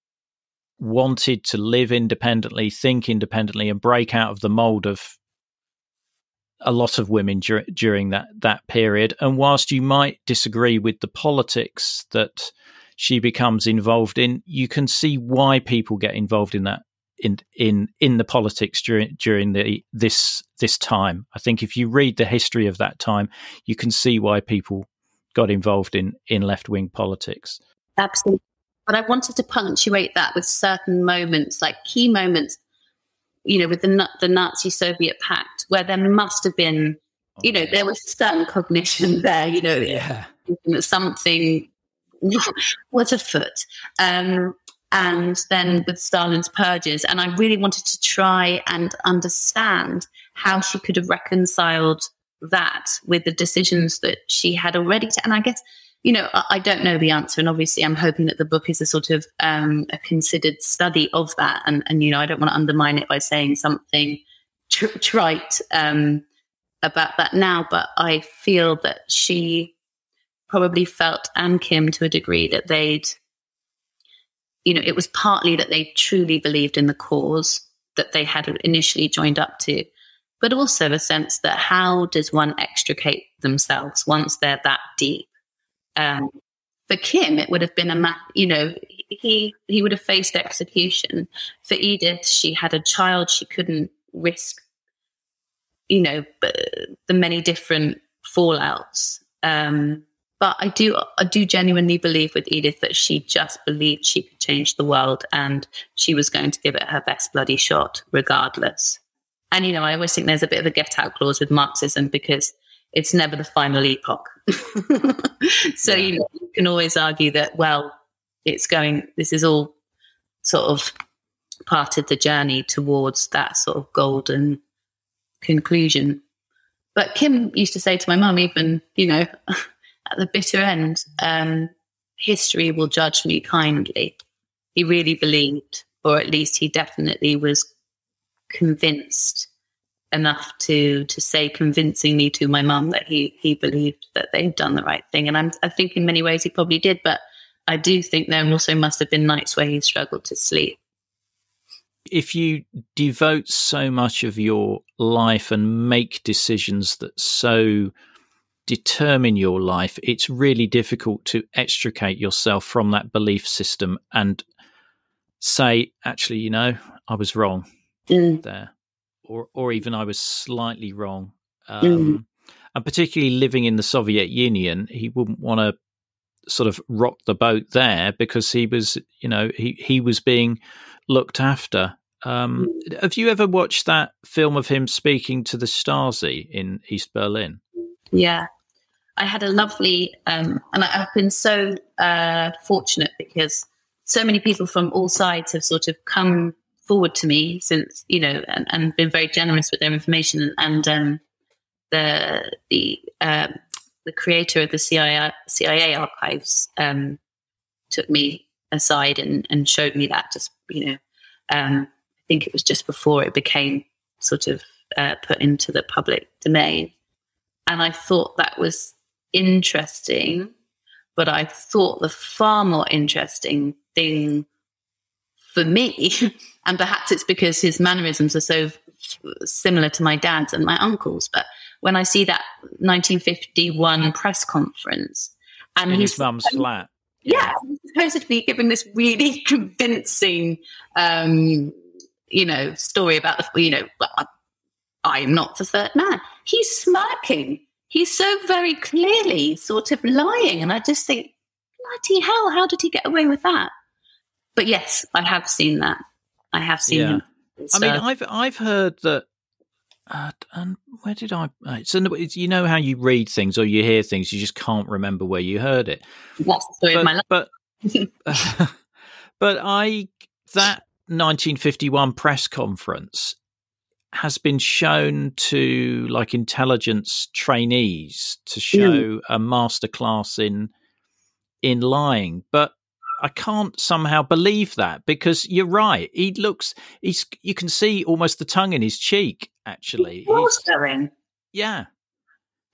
wanted to live independently, think independently, and break out of the mold of a lot of women dur- during that that period. And whilst you might disagree with the politics that she becomes involved in, you can see why people get involved in that in in in the politics during during the this this time. I think if you read the history of that time, you can see why people got involved in in left wing politics. Absolutely. But I wanted to punctuate that with certain moments, like key moments, you know, with the the Nazi Soviet pact, where there must have been, you know, oh, there was certain cognition *laughs* there, you know, yeah. something *laughs* was afoot. Um, and then with Stalin's purges. And I really wanted to try and understand how she could have reconciled that with the decisions that she had already. T- and I guess, you know, I, I, don't know the answer. And obviously, I'm hoping that the book is a sort of um, a considered study of that. And, and, you know, I don't want to undermine it by saying something tr- trite um, about that now. But I feel that she probably felt and Kim to a degree that they'd, you know, it was partly that they truly believed in the cause that they had initially joined up to, but also a sense that how does one extricate themselves once they're that deep? Um, for Kim, it would have been a, ma- you know, he he would have faced execution. For Edith, she had a child; she couldn't risk, you know, the many different fallouts. Um, but I do, I do genuinely believe with Edith that she just believed she could change the world and she was going to give it her best bloody shot, regardless. And, you know, I always think there's a bit of a get out clause with Marxism because it's never the final epoch. *laughs* so, yeah. you know, you can always argue that, well, it's going, this is all sort of part of the journey towards that sort of golden conclusion. But Kim used to say to my mum, even, you know, *laughs* at the bitter end, um, history will judge me kindly. He really believed, or at least he definitely was convinced enough to to say convincingly to my mum that he he believed that they had done the right thing. And I'm, I think in many ways he probably did, but I do think there also must have been nights where he struggled to sleep. If you devote so much of your life and make decisions that so determine your life, it's really difficult to extricate yourself from that belief system and say, actually, you know, I was wrong mm. there, or or even I was slightly wrong. Um, mm. And particularly living in the Soviet Union, he wouldn't want to sort of rock the boat there because he was, you know, he he was being looked after. Um, mm. have you ever watched that film of him speaking to the Stasi in East Berlin? Yeah, I had a lovely, um, and I, have been so uh, fortunate because so many people from all sides have sort of come forward to me since you know and, and been very generous with their information. And um, the the uh, the creator of the CIA CIA archives um, took me aside and, and showed me that just you know um, I think it was just before it became sort of uh, put into the public domain. And I thought that was interesting, but I thought the far more interesting thing for me, *laughs* and perhaps it's because his mannerisms are so similar to my dad's and my uncle's. But when I see that 1951 press conference, and in his mum's flat, yeah, he's supposed to be giving this really *laughs* convincing, um, you know, story about the, you know, I am not the third man. He's smirking. He's so very clearly sort of lying, and I just think, bloody hell, how did he get away with that? But yes, I have seen that. I have seen yeah. him. I mean, I've I've heard that. Uh, and where did I? Uh, so you know how you read things or you hear things, you just can't remember where you heard it. That's the story but, of my life. But uh, *laughs* *laughs* but I that 1951 press conference has been shown to like intelligence trainees to show mm. a masterclass in in lying, but I can't somehow believe that because you're right. He looks he's you can see almost the tongue in his cheek actually. He's going. Yeah.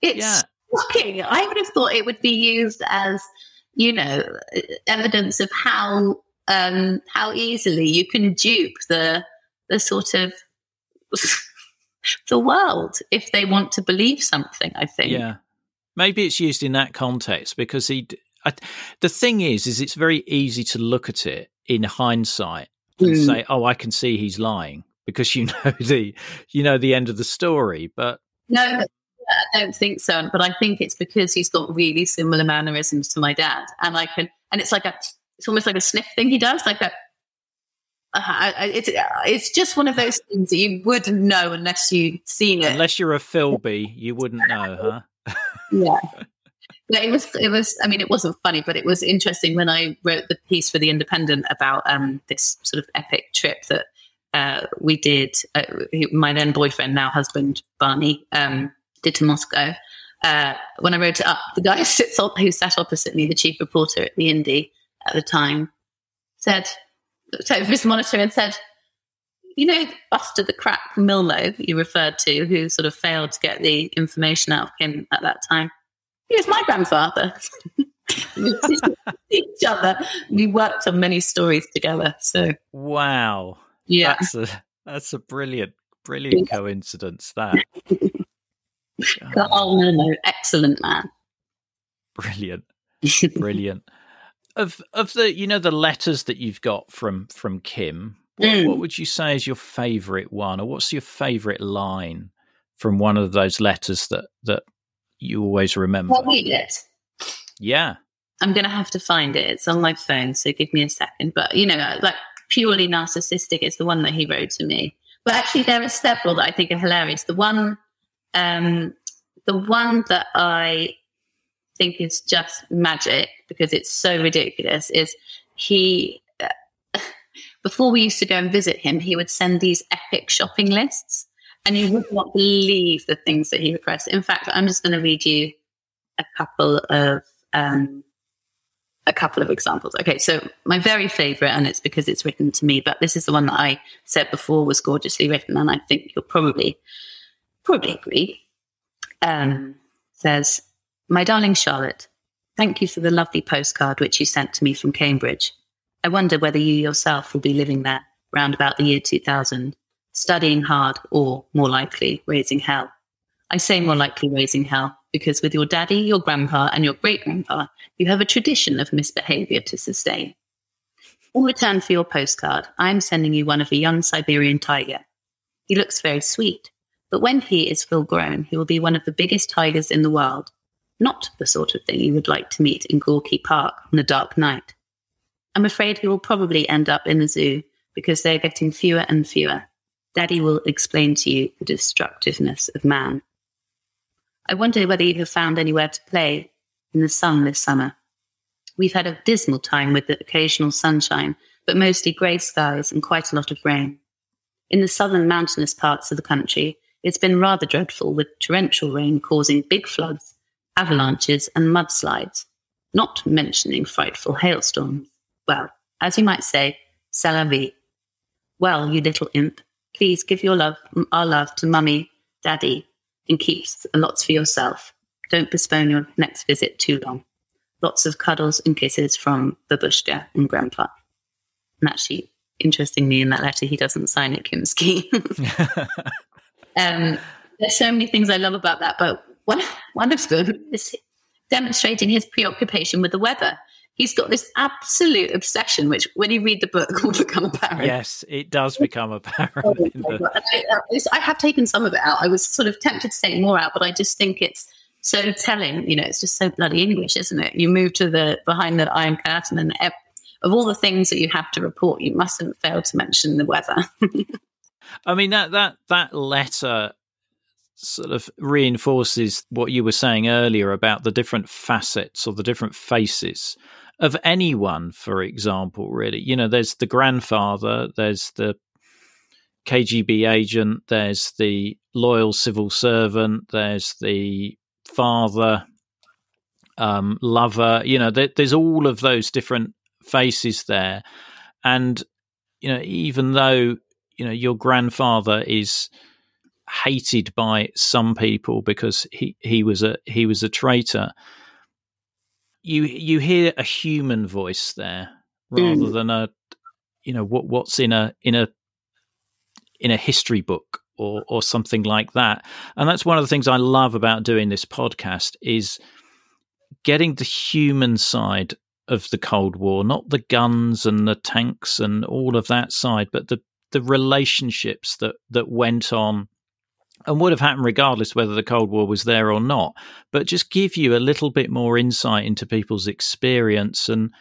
It's yeah. shocking. I would have thought it would be used as, you know, evidence of how um how easily you can dupe the the sort of *laughs* the world if they want to believe something, I think. Yeah. Maybe it's used in that context because he I, the thing is, is it's very easy to look at it in hindsight and mm. say, "Oh, I can see he's lying," because you *laughs* know the you know the end of the story. But no, I don't think so. But I think it's because he's got really similar mannerisms to my dad, and I can, and it's like a, it's almost like a sniff thing he does, like a. Uh, it's it's just one of those things that you wouldn't know unless you'd seen it. Unless you're a Philby, you wouldn't know, huh? yeah. *laughs* Yeah, it was. It was. I mean, it wasn't funny, but it was interesting when I wrote the piece for the Independent about um, this sort of epic trip that uh, we did. Uh, my then boyfriend, now husband, Barney, um, did to Moscow. Uh, when I wrote it up, the guy who sits *laughs* who sat opposite me, the chief reporter at the Indy at the time, said, looked over his monitor and said, "You know, Buster the Crack Milmo you referred to, who sort of failed to get the information out of him at that time." He was my grandfather. *laughs* each other. We worked on many stories together. So wow, yeah, that's a that's a brilliant, brilliant coincidence. That. *laughs* oh no, no, excellent man. Brilliant, *laughs* brilliant. Of of the you know the letters that you've got from from Kim. What, mm. what would you say is your favourite one, or what's your favourite line from one of those letters that that you always remember. I'll read it. Yeah. I'm going to have to find it. It's on my phone, so give me a second. But, you know, like purely narcissistic is the one that he wrote to me. But actually, there are several that I think are hilarious. The one, um, the one that I think is just magic because it's so ridiculous is he, uh, *laughs* before we used to go and visit him, he would send these epic shopping lists and you would not believe the things that he requests. In fact, I'm just going to read you a couple of um, a couple of examples. Okay, so my very favorite, and it's because it's written to me, but this is the one that I said before was gorgeously written, and I think you'll probably probably agree. Um, says, "My darling Charlotte, thank you for the lovely postcard which you sent to me from Cambridge. I wonder whether you yourself will be living there round about the year 2000." studying hard, or more likely, raising hell. I say more likely raising hell because with your daddy, your grandpa, and your great grandpa, you have a tradition of misbehavior to sustain. In return for your postcard, I am sending you one of a young Siberian tiger. He looks very sweet, but when he is full grown, he will be one of the biggest tigers in the world, not the sort of thing you would like to meet in Gorky Park on a dark night. I'm afraid he will probably end up in the zoo because they're getting fewer and fewer. Daddy will explain to you the destructiveness of man. I wonder whether you have found anywhere to play in the sun this summer. We've had a dismal time with the occasional sunshine, but mostly grey skies and quite a lot of rain. In the southern mountainous parts of the country, it's been rather dreadful with torrential rain causing big floods, avalanches, and mudslides, not mentioning frightful hailstorms. Well, as you might say, c'est la vie. Well, you little imp, Please give your love, our love to mummy, daddy, and keep lots for yourself. Don't postpone your next visit too long. Lots of cuddles and kisses from babushka and grandpa. And actually, interestingly, in that letter, he doesn't sign it Kimsky. *laughs* *laughs* um, there's so many things I love about that, but one, one of them is demonstrating his preoccupation with the weather. He's got this absolute obsession, which when you read the book *laughs* will become apparent. Yes, it does become apparent. the... I, I have taken some of it out. I was sort of tempted to take more out, but I just think it's so telling. You know, it's just so bloody English, isn't it? You move to the behind the iron curtain, and of all the things that you have to report, you mustn't fail to mention the weather. *laughs* I mean that that that letter sort of reinforces what you were saying earlier about the different facets or the different faces of anyone, for example, really. You know, there's the grandfather, there's the KGB agent, there's the loyal civil servant, there's the father, um, lover, you know, there, there's all of those different faces there. And, you know, even though, you know, your grandfather is hated by some people because he, he was a he was a traitor. You you hear a human voice there rather mm. than a you know what what's in a in a in a history book or or something like that. And that's one of the things I love about doing this podcast is getting the human side of the Cold War, not the guns and the tanks and all of that side, but the the relationships that that went on and would have happened regardless whether the Cold War was there or not, but just give you a little bit more insight into people's experience and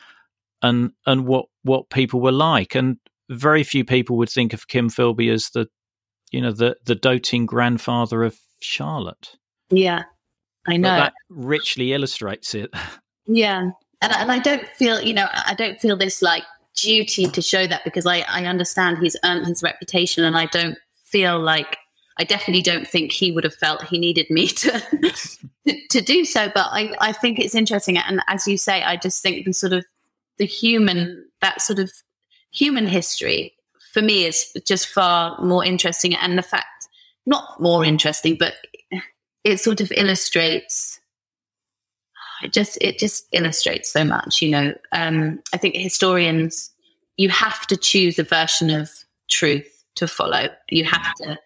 and and what what people were like. And very few people would think of Kim Philby as the you know the the doting grandfather of Charlotte. Yeah, I know. But that richly illustrates it. *laughs* Yeah, and and I don't feel you know I don't feel this like duty to show that because I I understand he's earned um, his reputation and I don't feel like I definitely don't think he would have felt he needed me *laughs* to to, do so. But I, I think it's interesting, and as you say, I just think the sort of the human that sort of human history for me is just far more interesting, and the fact not more interesting, but it sort of illustrates. It just it just illustrates so much, you know. Um, I think historians, you have to choose a version of truth to follow. You have to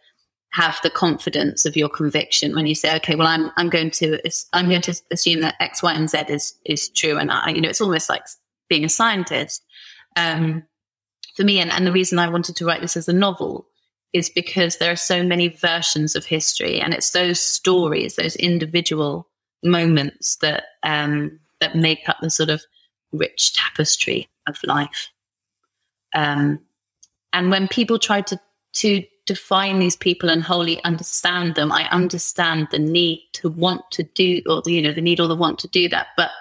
have the confidence of your conviction when you say, okay, well, I'm I'm going to I'm going to assume that X, Y, and Z is is true, and I, you know, it's almost like being a scientist um, for me. And, and the reason I wanted to write this as a novel is because there are so many versions of history, and it's those stories, those individual moments that um, that make up the sort of rich tapestry of life. Um, and when people try to to define these people and wholly understand them. I understand the need to want to do, or you know, the need or the want to do that. But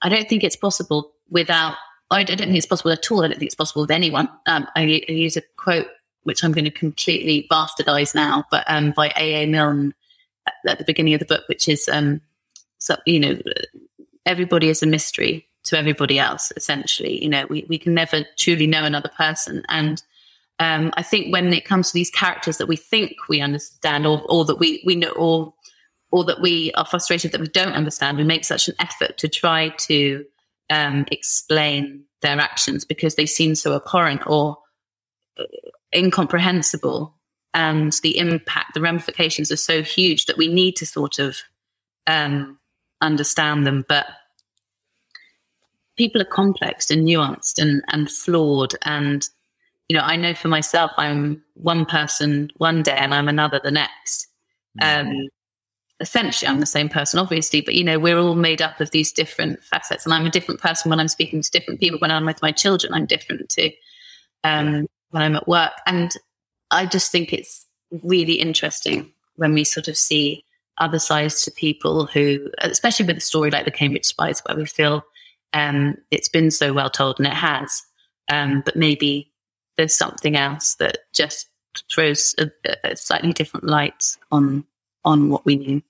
I don't think it's possible without. I don't think it's possible at all. I don't think it's possible with anyone. Um, I, I, use a quote which I'm going to completely bastardize now, but um, by A. A. Milne at, at, the beginning of the book, which is, um, so you know, everybody is a mystery to everybody else. Essentially, you know, we we can never truly know another person, and um, I think when it comes to these characters that we think we understand, or, or that we we know, or or that we are frustrated that we don't understand, we make such an effort to try to um, explain their actions because they seem so abhorrent or uh, incomprehensible, and the impact, the ramifications are so huge that we need to sort of um, understand them. But people are complex and nuanced and, and flawed and you know, I know for myself, I'm one person one day and I'm another the next. Mm-hmm. Um, essentially, I'm the same person, obviously, but you know, we're all made up of these different facets, and I'm a different person when I'm speaking to different people. When I'm with my children, I'm different to um, when I'm at work, and I just think it's really interesting when we sort of see other sides to people who, especially with a story like the Cambridge Spies, where we feel um, it's been so well told, and it has, um, but maybe there's something else that just throws a, a slightly different light on on what we knew.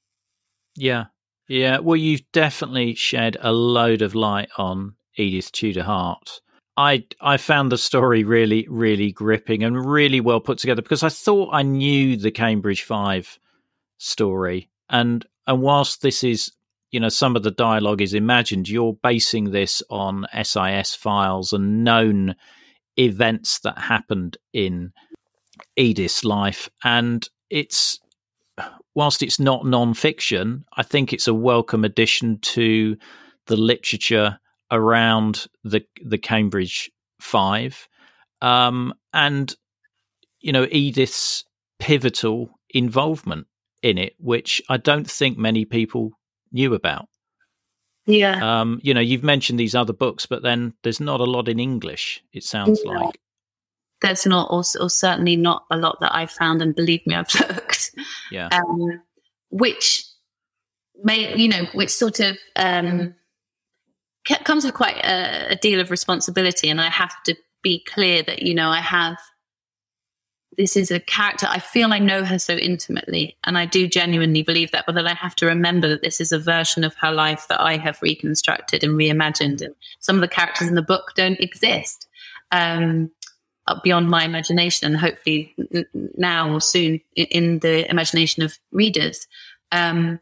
Yeah, yeah. Well, you've definitely shed a load of light on Edith Tudor Hart. I I found the story really really gripping and really well put together because I thought I knew the Cambridge Five story and and whilst this is you know some of the dialogue is imagined you're basing this on SIS files and known events that happened in Edith's life, and it's whilst it's not non-fiction, I think it's a welcome addition to the literature around the the Cambridge Five, um, and you know Edith's pivotal involvement in it, which I don't think many people knew about. Yeah. Um, you know, you've mentioned these other books, but then there's not a lot in English. It sounds yeah. like there's not, or, or, certainly not a lot that I've found, and believe me, I've *laughs* looked. Yeah. Um, which may, you know, which sort of um, comes with quite a, a deal of responsibility, and I have to be clear that you know I have this is a character I feel I know her so intimately, and I do genuinely believe that. But then I have to remember that this is a version of her life that I have reconstructed and reimagined, and some of the characters in the book don't exist um, beyond my imagination, and hopefully now or soon in the imagination of readers. Um,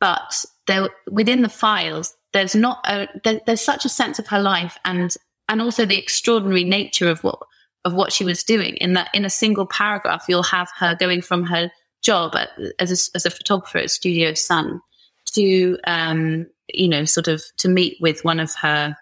but there, within the files, there's not a, there, there's such a sense of her life, and and also the extraordinary nature of what of what she was doing. In that, in a single paragraph, you'll have her going from her job at, as a, as a photographer at Studio Sun to, um, you know, sort of to meet with one of her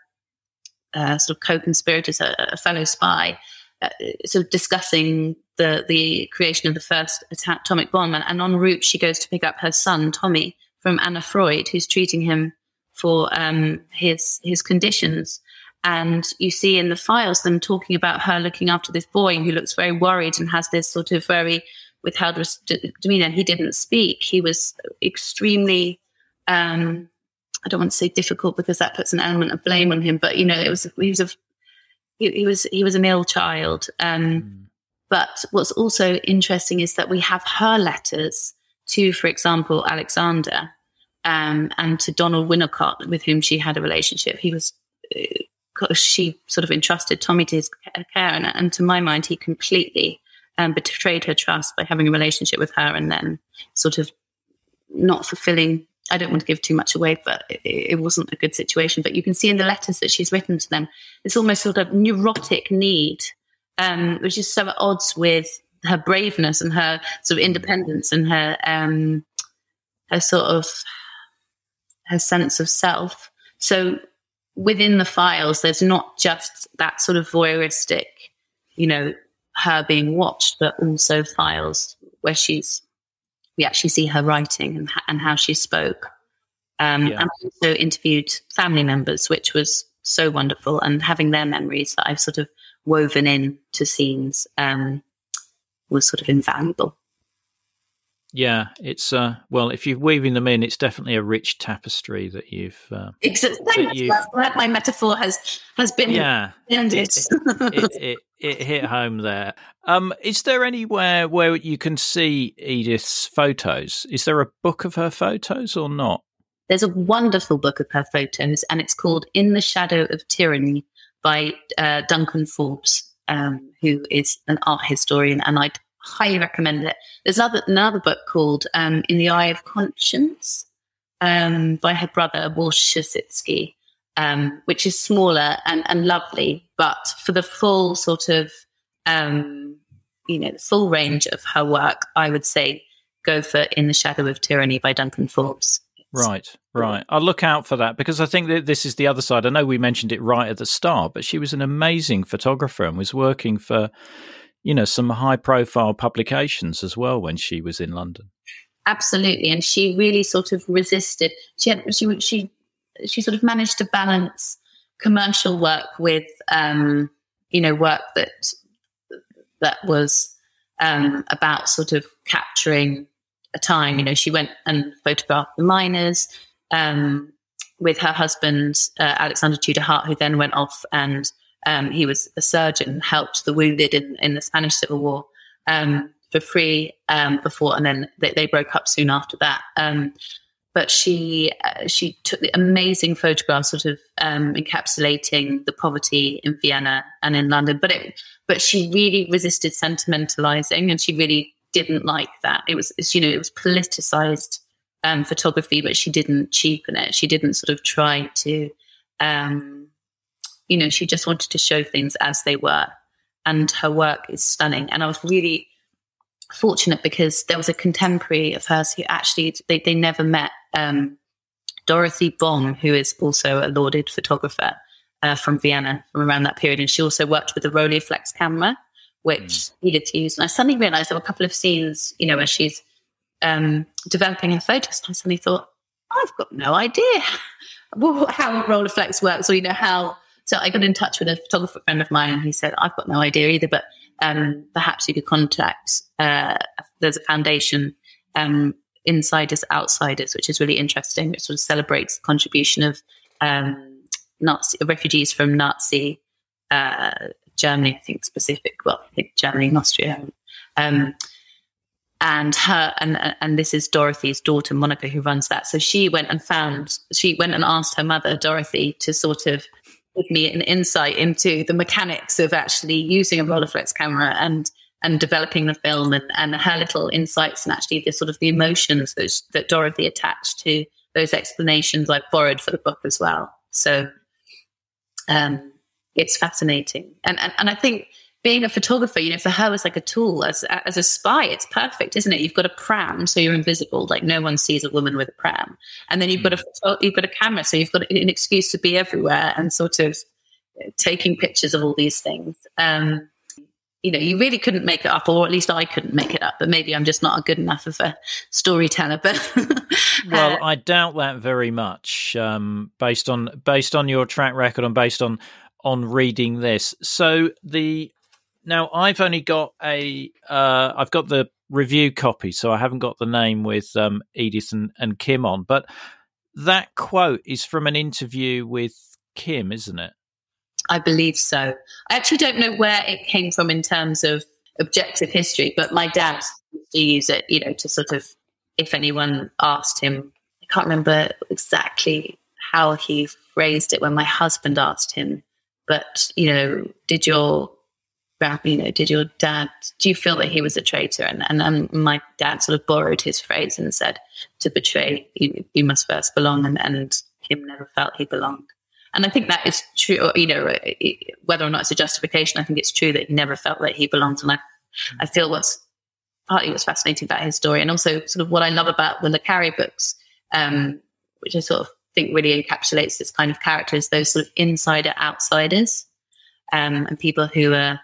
uh, sort of co-conspirators, a, a fellow spy, uh, sort of discussing the the creation of the first atomic bomb. And, and en route, she goes to pick up her son Tommy from Anna Freud, who's treating him for um, his his conditions. And you see in the files them talking about her looking after this boy who looks very worried and has this sort of very withheld demeanor. He didn't speak. He was extremely, um, I don't want to say difficult because that puts an element of blame on him, but you know, it was, he was a, he, he was, he was an ill child. Um, mm. But what's also interesting is that we have her letters to, for example, Alexander um, and to Donald Winnicott, with whom she had a relationship. He was uh, she sort of entrusted Tommy to his care, and, and to my mind, he completely um, betrayed her trust by having a relationship with her, and then sort of not fulfilling. I don't want to give too much away, but it, it wasn't a good situation. But you can see in the letters that she's written to them, it's almost sort of neurotic need, um, which is so at odds with her braveness and her sort of independence and her um, her sort of her sense of self. So within the files, there's not just that sort of voyeuristic, you know, her being watched, but also files where she's, we actually see her writing and, and how she spoke. Um, yeah. And also interviewed family members, which was so wonderful. And having their memories that I've sort of woven in to scenes um, was sort of invaluable. Yeah, it's uh well, if you're weaving them in, it's definitely a rich tapestry that you've. Uh, exactly. That you've, my metaphor has has been. Yeah, it, it, it, it, hit home there. Um, is there anywhere where you can see Edith's photos? Is there a book of her photos or not? There's a wonderful book of her photos, and it's called "In the Shadow of Tyranny" by uh, Duncan Forbes, um, who is an art historian, and I'd highly recommend it. There's another, another book called um, In the Eye of Conscience um, by her brother, Wolf Suschitzky, um, which is smaller and, and lovely, but for the full sort of, um, you know, the full range of her work, I would say go for In the Shadow of Tyranny by Duncan Forbes. Right, right. I'll look out for that because I think that this is the other side. I know we mentioned it right at the start, but she was an amazing photographer and was working for you know, some high profile publications as well when she was in London. Absolutely. And she really sort of resisted. She had, she, she, she sort of managed to balance commercial work with, um, you know, work that, that was, um, about sort of capturing a time. You know, she went and photographed the miners, um, with her husband, uh, Alexander Tudor Hart, who then went off and um, he was a surgeon, helped the wounded in, in the Spanish Civil War um, for free um, before, and then they, they, broke up soon after that. Um, but she uh, she took the amazing photographs, sort of um, encapsulating the poverty in Vienna and in London. But it, but she really resisted sentimentalizing, and she really didn't like that. It was you know it was politicized um, photography, but she didn't cheapen it. She didn't sort of try to um, you know, she just wanted to show things as they were. and her work is stunning. And I was really fortunate because there was a contemporary of hers who actually they, they never met um, Dorothy Bohm, who is also a lauded photographer uh, from Vienna from around that period, and she also worked with the Rolleiflex camera, which mm. to use. And I suddenly realised there were a couple of scenes, you know, where she's um, developing her photos, and I suddenly thought, I've got no idea *laughs* how Rolleiflex works, or you know how. So I got in touch with a photographer friend of mine, and he said, I've got no idea either, but um, perhaps you could contact. Uh, there's a foundation, um, Insiders Outsiders, which is really interesting. It sort of celebrates the contribution of um, Nazi refugees from Nazi uh, Germany, I think specific. Well, I think Germany and Austria. Um, and her and and this is Dorothy's daughter Monica who runs that. So she went and found she went and asked her mother Dorothy to sort of give me an insight into the mechanics of actually using a Rolleiflex camera and and developing the film and, and her little insights and actually the sort of the emotions that, that Dorothy attached to those explanations I've borrowed for the book as well. So um, it's fascinating. And, and, and I think being a photographer, you know, for her was like a tool. As, as a spy, it's perfect, isn't it? You've got a pram, so you're invisible. Like no one sees a woman with a pram. And then you've got a, mm. you've got a camera, so you've got an excuse to be everywhere and sort of taking pictures of all these things. Um, you know, you really couldn't make it up, or at least I couldn't make it up. But maybe I'm just not a good enough of a storyteller. But *laughs* well, uh, I doubt that very much, um, based on based on your track record and based on on reading this. So the now I've only got a uh, I've got the review copy, so I haven't got the name with um, Edith and, and Kim on. But that quote is from an interview with Kim, isn't it? I believe so. I actually don't know where it came from in terms of objective history, but my dad used to use it, you know, to sort of, if anyone asked him, I can't remember exactly how he phrased it when my husband asked him, but, you know, did your you know, did your dad, do you feel that he was a traitor? And, and, and my dad sort of borrowed his phrase and said, to betray, you, you must first belong. And, and Kim never felt he belonged. And I think that is true, you know, whether or not it's a justification, I think it's true that he never felt that he belonged. And I, I feel what's partly what's fascinating about his story and also sort of what I love about the Le Carre books, um, which I sort of think really encapsulates this kind of character is those sort of insider outsiders um, and people who are,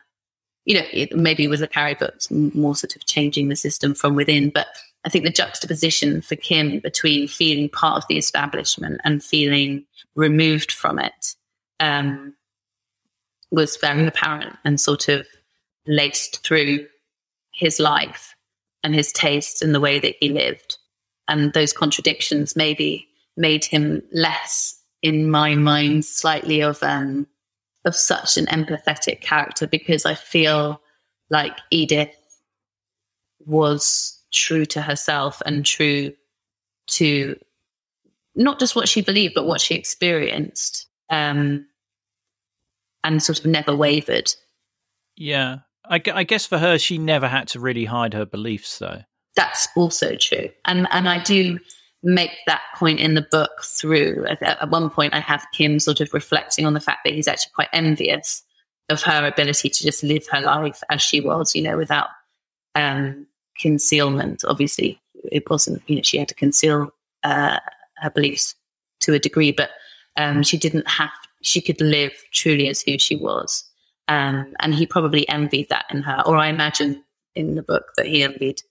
you know, maybe with Le Carre books, more sort of changing the system from within. But I think the juxtaposition for Kim between feeling part of the establishment and feeling removed from it um, was very apparent and sort of laced through his life and his tastes and the way that he lived. And those contradictions maybe made him less, in my mind, slightly of um, of such an empathetic character because I feel like Edith was true to herself and true to not just what she believed, but what she experienced, um, and sort of never wavered. Yeah, I, I, guess for her, she never had to really hide her beliefs, though. That's also true, and and I do make that point in the book through. At, at one point, I have Kim sort of reflecting on the fact that he's actually quite envious of her ability to just live her life as she was, you know, without um, concealment. Obviously, it wasn't, you know, she had to conceal uh, her beliefs to a degree, but um, she didn't have, she could live truly as who she was. Um, and he probably envied that in her, or I imagine in the book that he envied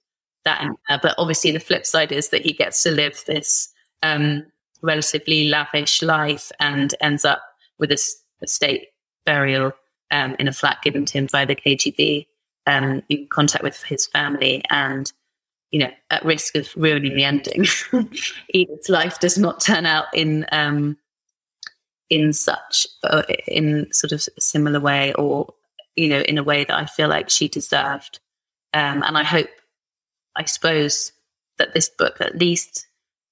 that. But obviously, the flip side is that he gets to live this um, relatively lavish life and ends up with a, a state burial um, in a flat given to him by the KGB, um, in contact with his family, and you know, at risk of ruining the ending. *laughs* Edith's life does not turn out in um, in such uh, in sort of similar way, or you know, in a way that I feel like she deserved. Um, and I hope, I suppose, that this book at least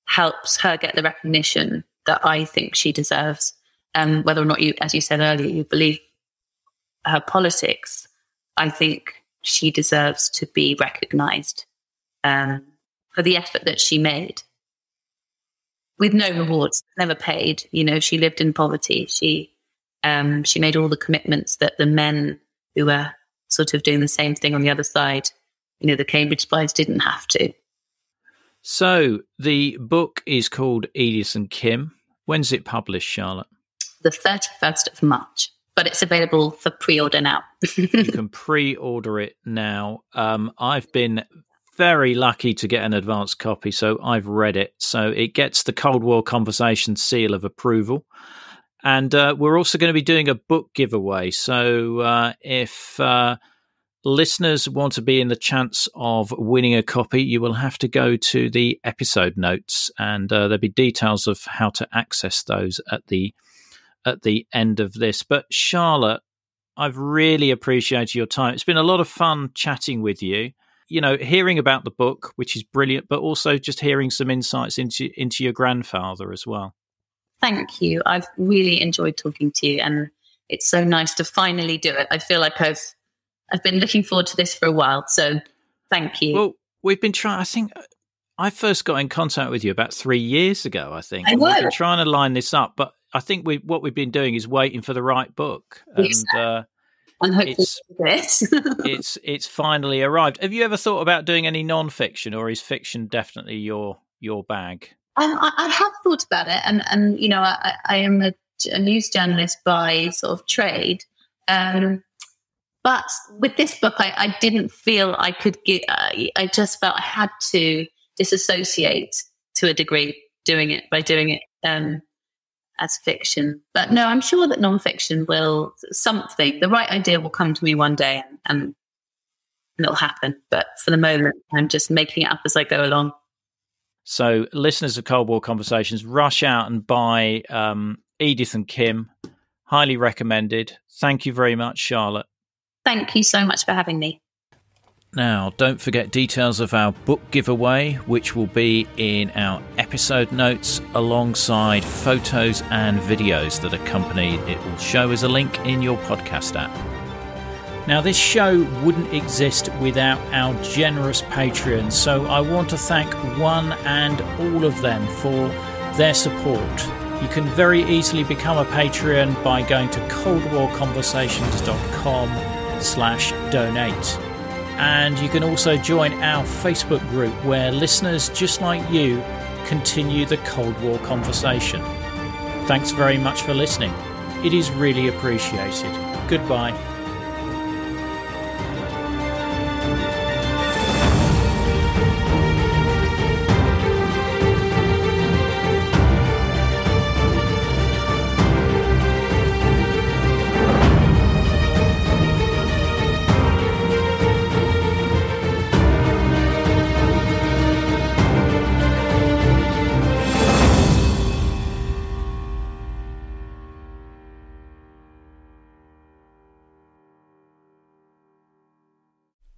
helps her get the recognition that I think she deserves. Um, whether or not you, as you said earlier, you believe her politics, I think she deserves to be recognized um, for the effort that she made with no rewards, never paid. You know, she lived in poverty. She um, she made all the commitments that the men who were sort of doing the same thing on the other side. You know, the Cambridge spies didn't have to. So the book is called Edith and Kim. When's it published, Charlotte? The 31st of March, but it's available for pre order now. you *laughs* can pre order it now. Um, I've been very lucky to get an advance copy, so I've read it. So it gets the Cold War Conversation seal of approval. And uh, we're also going to be doing a book giveaway. So uh, if uh, listeners want to be in the chance of winning a copy, you will have to go to the episode notes, and uh, there'll be details of how to access those at the at the end of this. But Charlotte, I've really appreciated your time. It's been a lot of fun chatting with you. You know, hearing about the book, which is brilliant, but also just hearing some insights into into your grandfather as well. Thank you. I've really enjoyed talking to you, and it's so nice to finally do it. I feel like I've I've been looking forward to this for a while. So thank you. Well, we've been trying. I think I first got in contact with you about three years ago. I think I we've been trying to line this up, but I think we what we've been doing is waiting for the right book, and uh, and hopefully it's, *laughs* it's it's finally arrived. Have you ever thought about doing any non-fiction, or is fiction definitely your your bag? Um, I, I, have thought about it, and and you know, I, I am a, a, news journalist by sort of trade. Um, but with this book, I, I didn't feel I could get. Uh, I just felt I had to disassociate to a degree doing it by doing it um, as fiction. But no, I'm sure that nonfiction will something. The right idea will come to me one day, and, and it'll happen. But for the moment, I'm just making it up as I go along. So, listeners of Cold War Conversations, rush out and buy um, Edith and Kim. Highly recommended. Thank you very much, Charlotte. Thank you so much for having me. Now, don't forget details of our book giveaway, which will be in our episode notes alongside photos and videos that accompany it will show as a link in your podcast app. Now, this show wouldn't exist without our generous Patreons, so I want to thank one and all of them for their support. You can very easily become a Patreon by going to coldwarconversations.com slash donate. And you can also join our Facebook group where listeners just like you continue the Cold War conversation. Thanks very much for listening. It is really appreciated. Goodbye.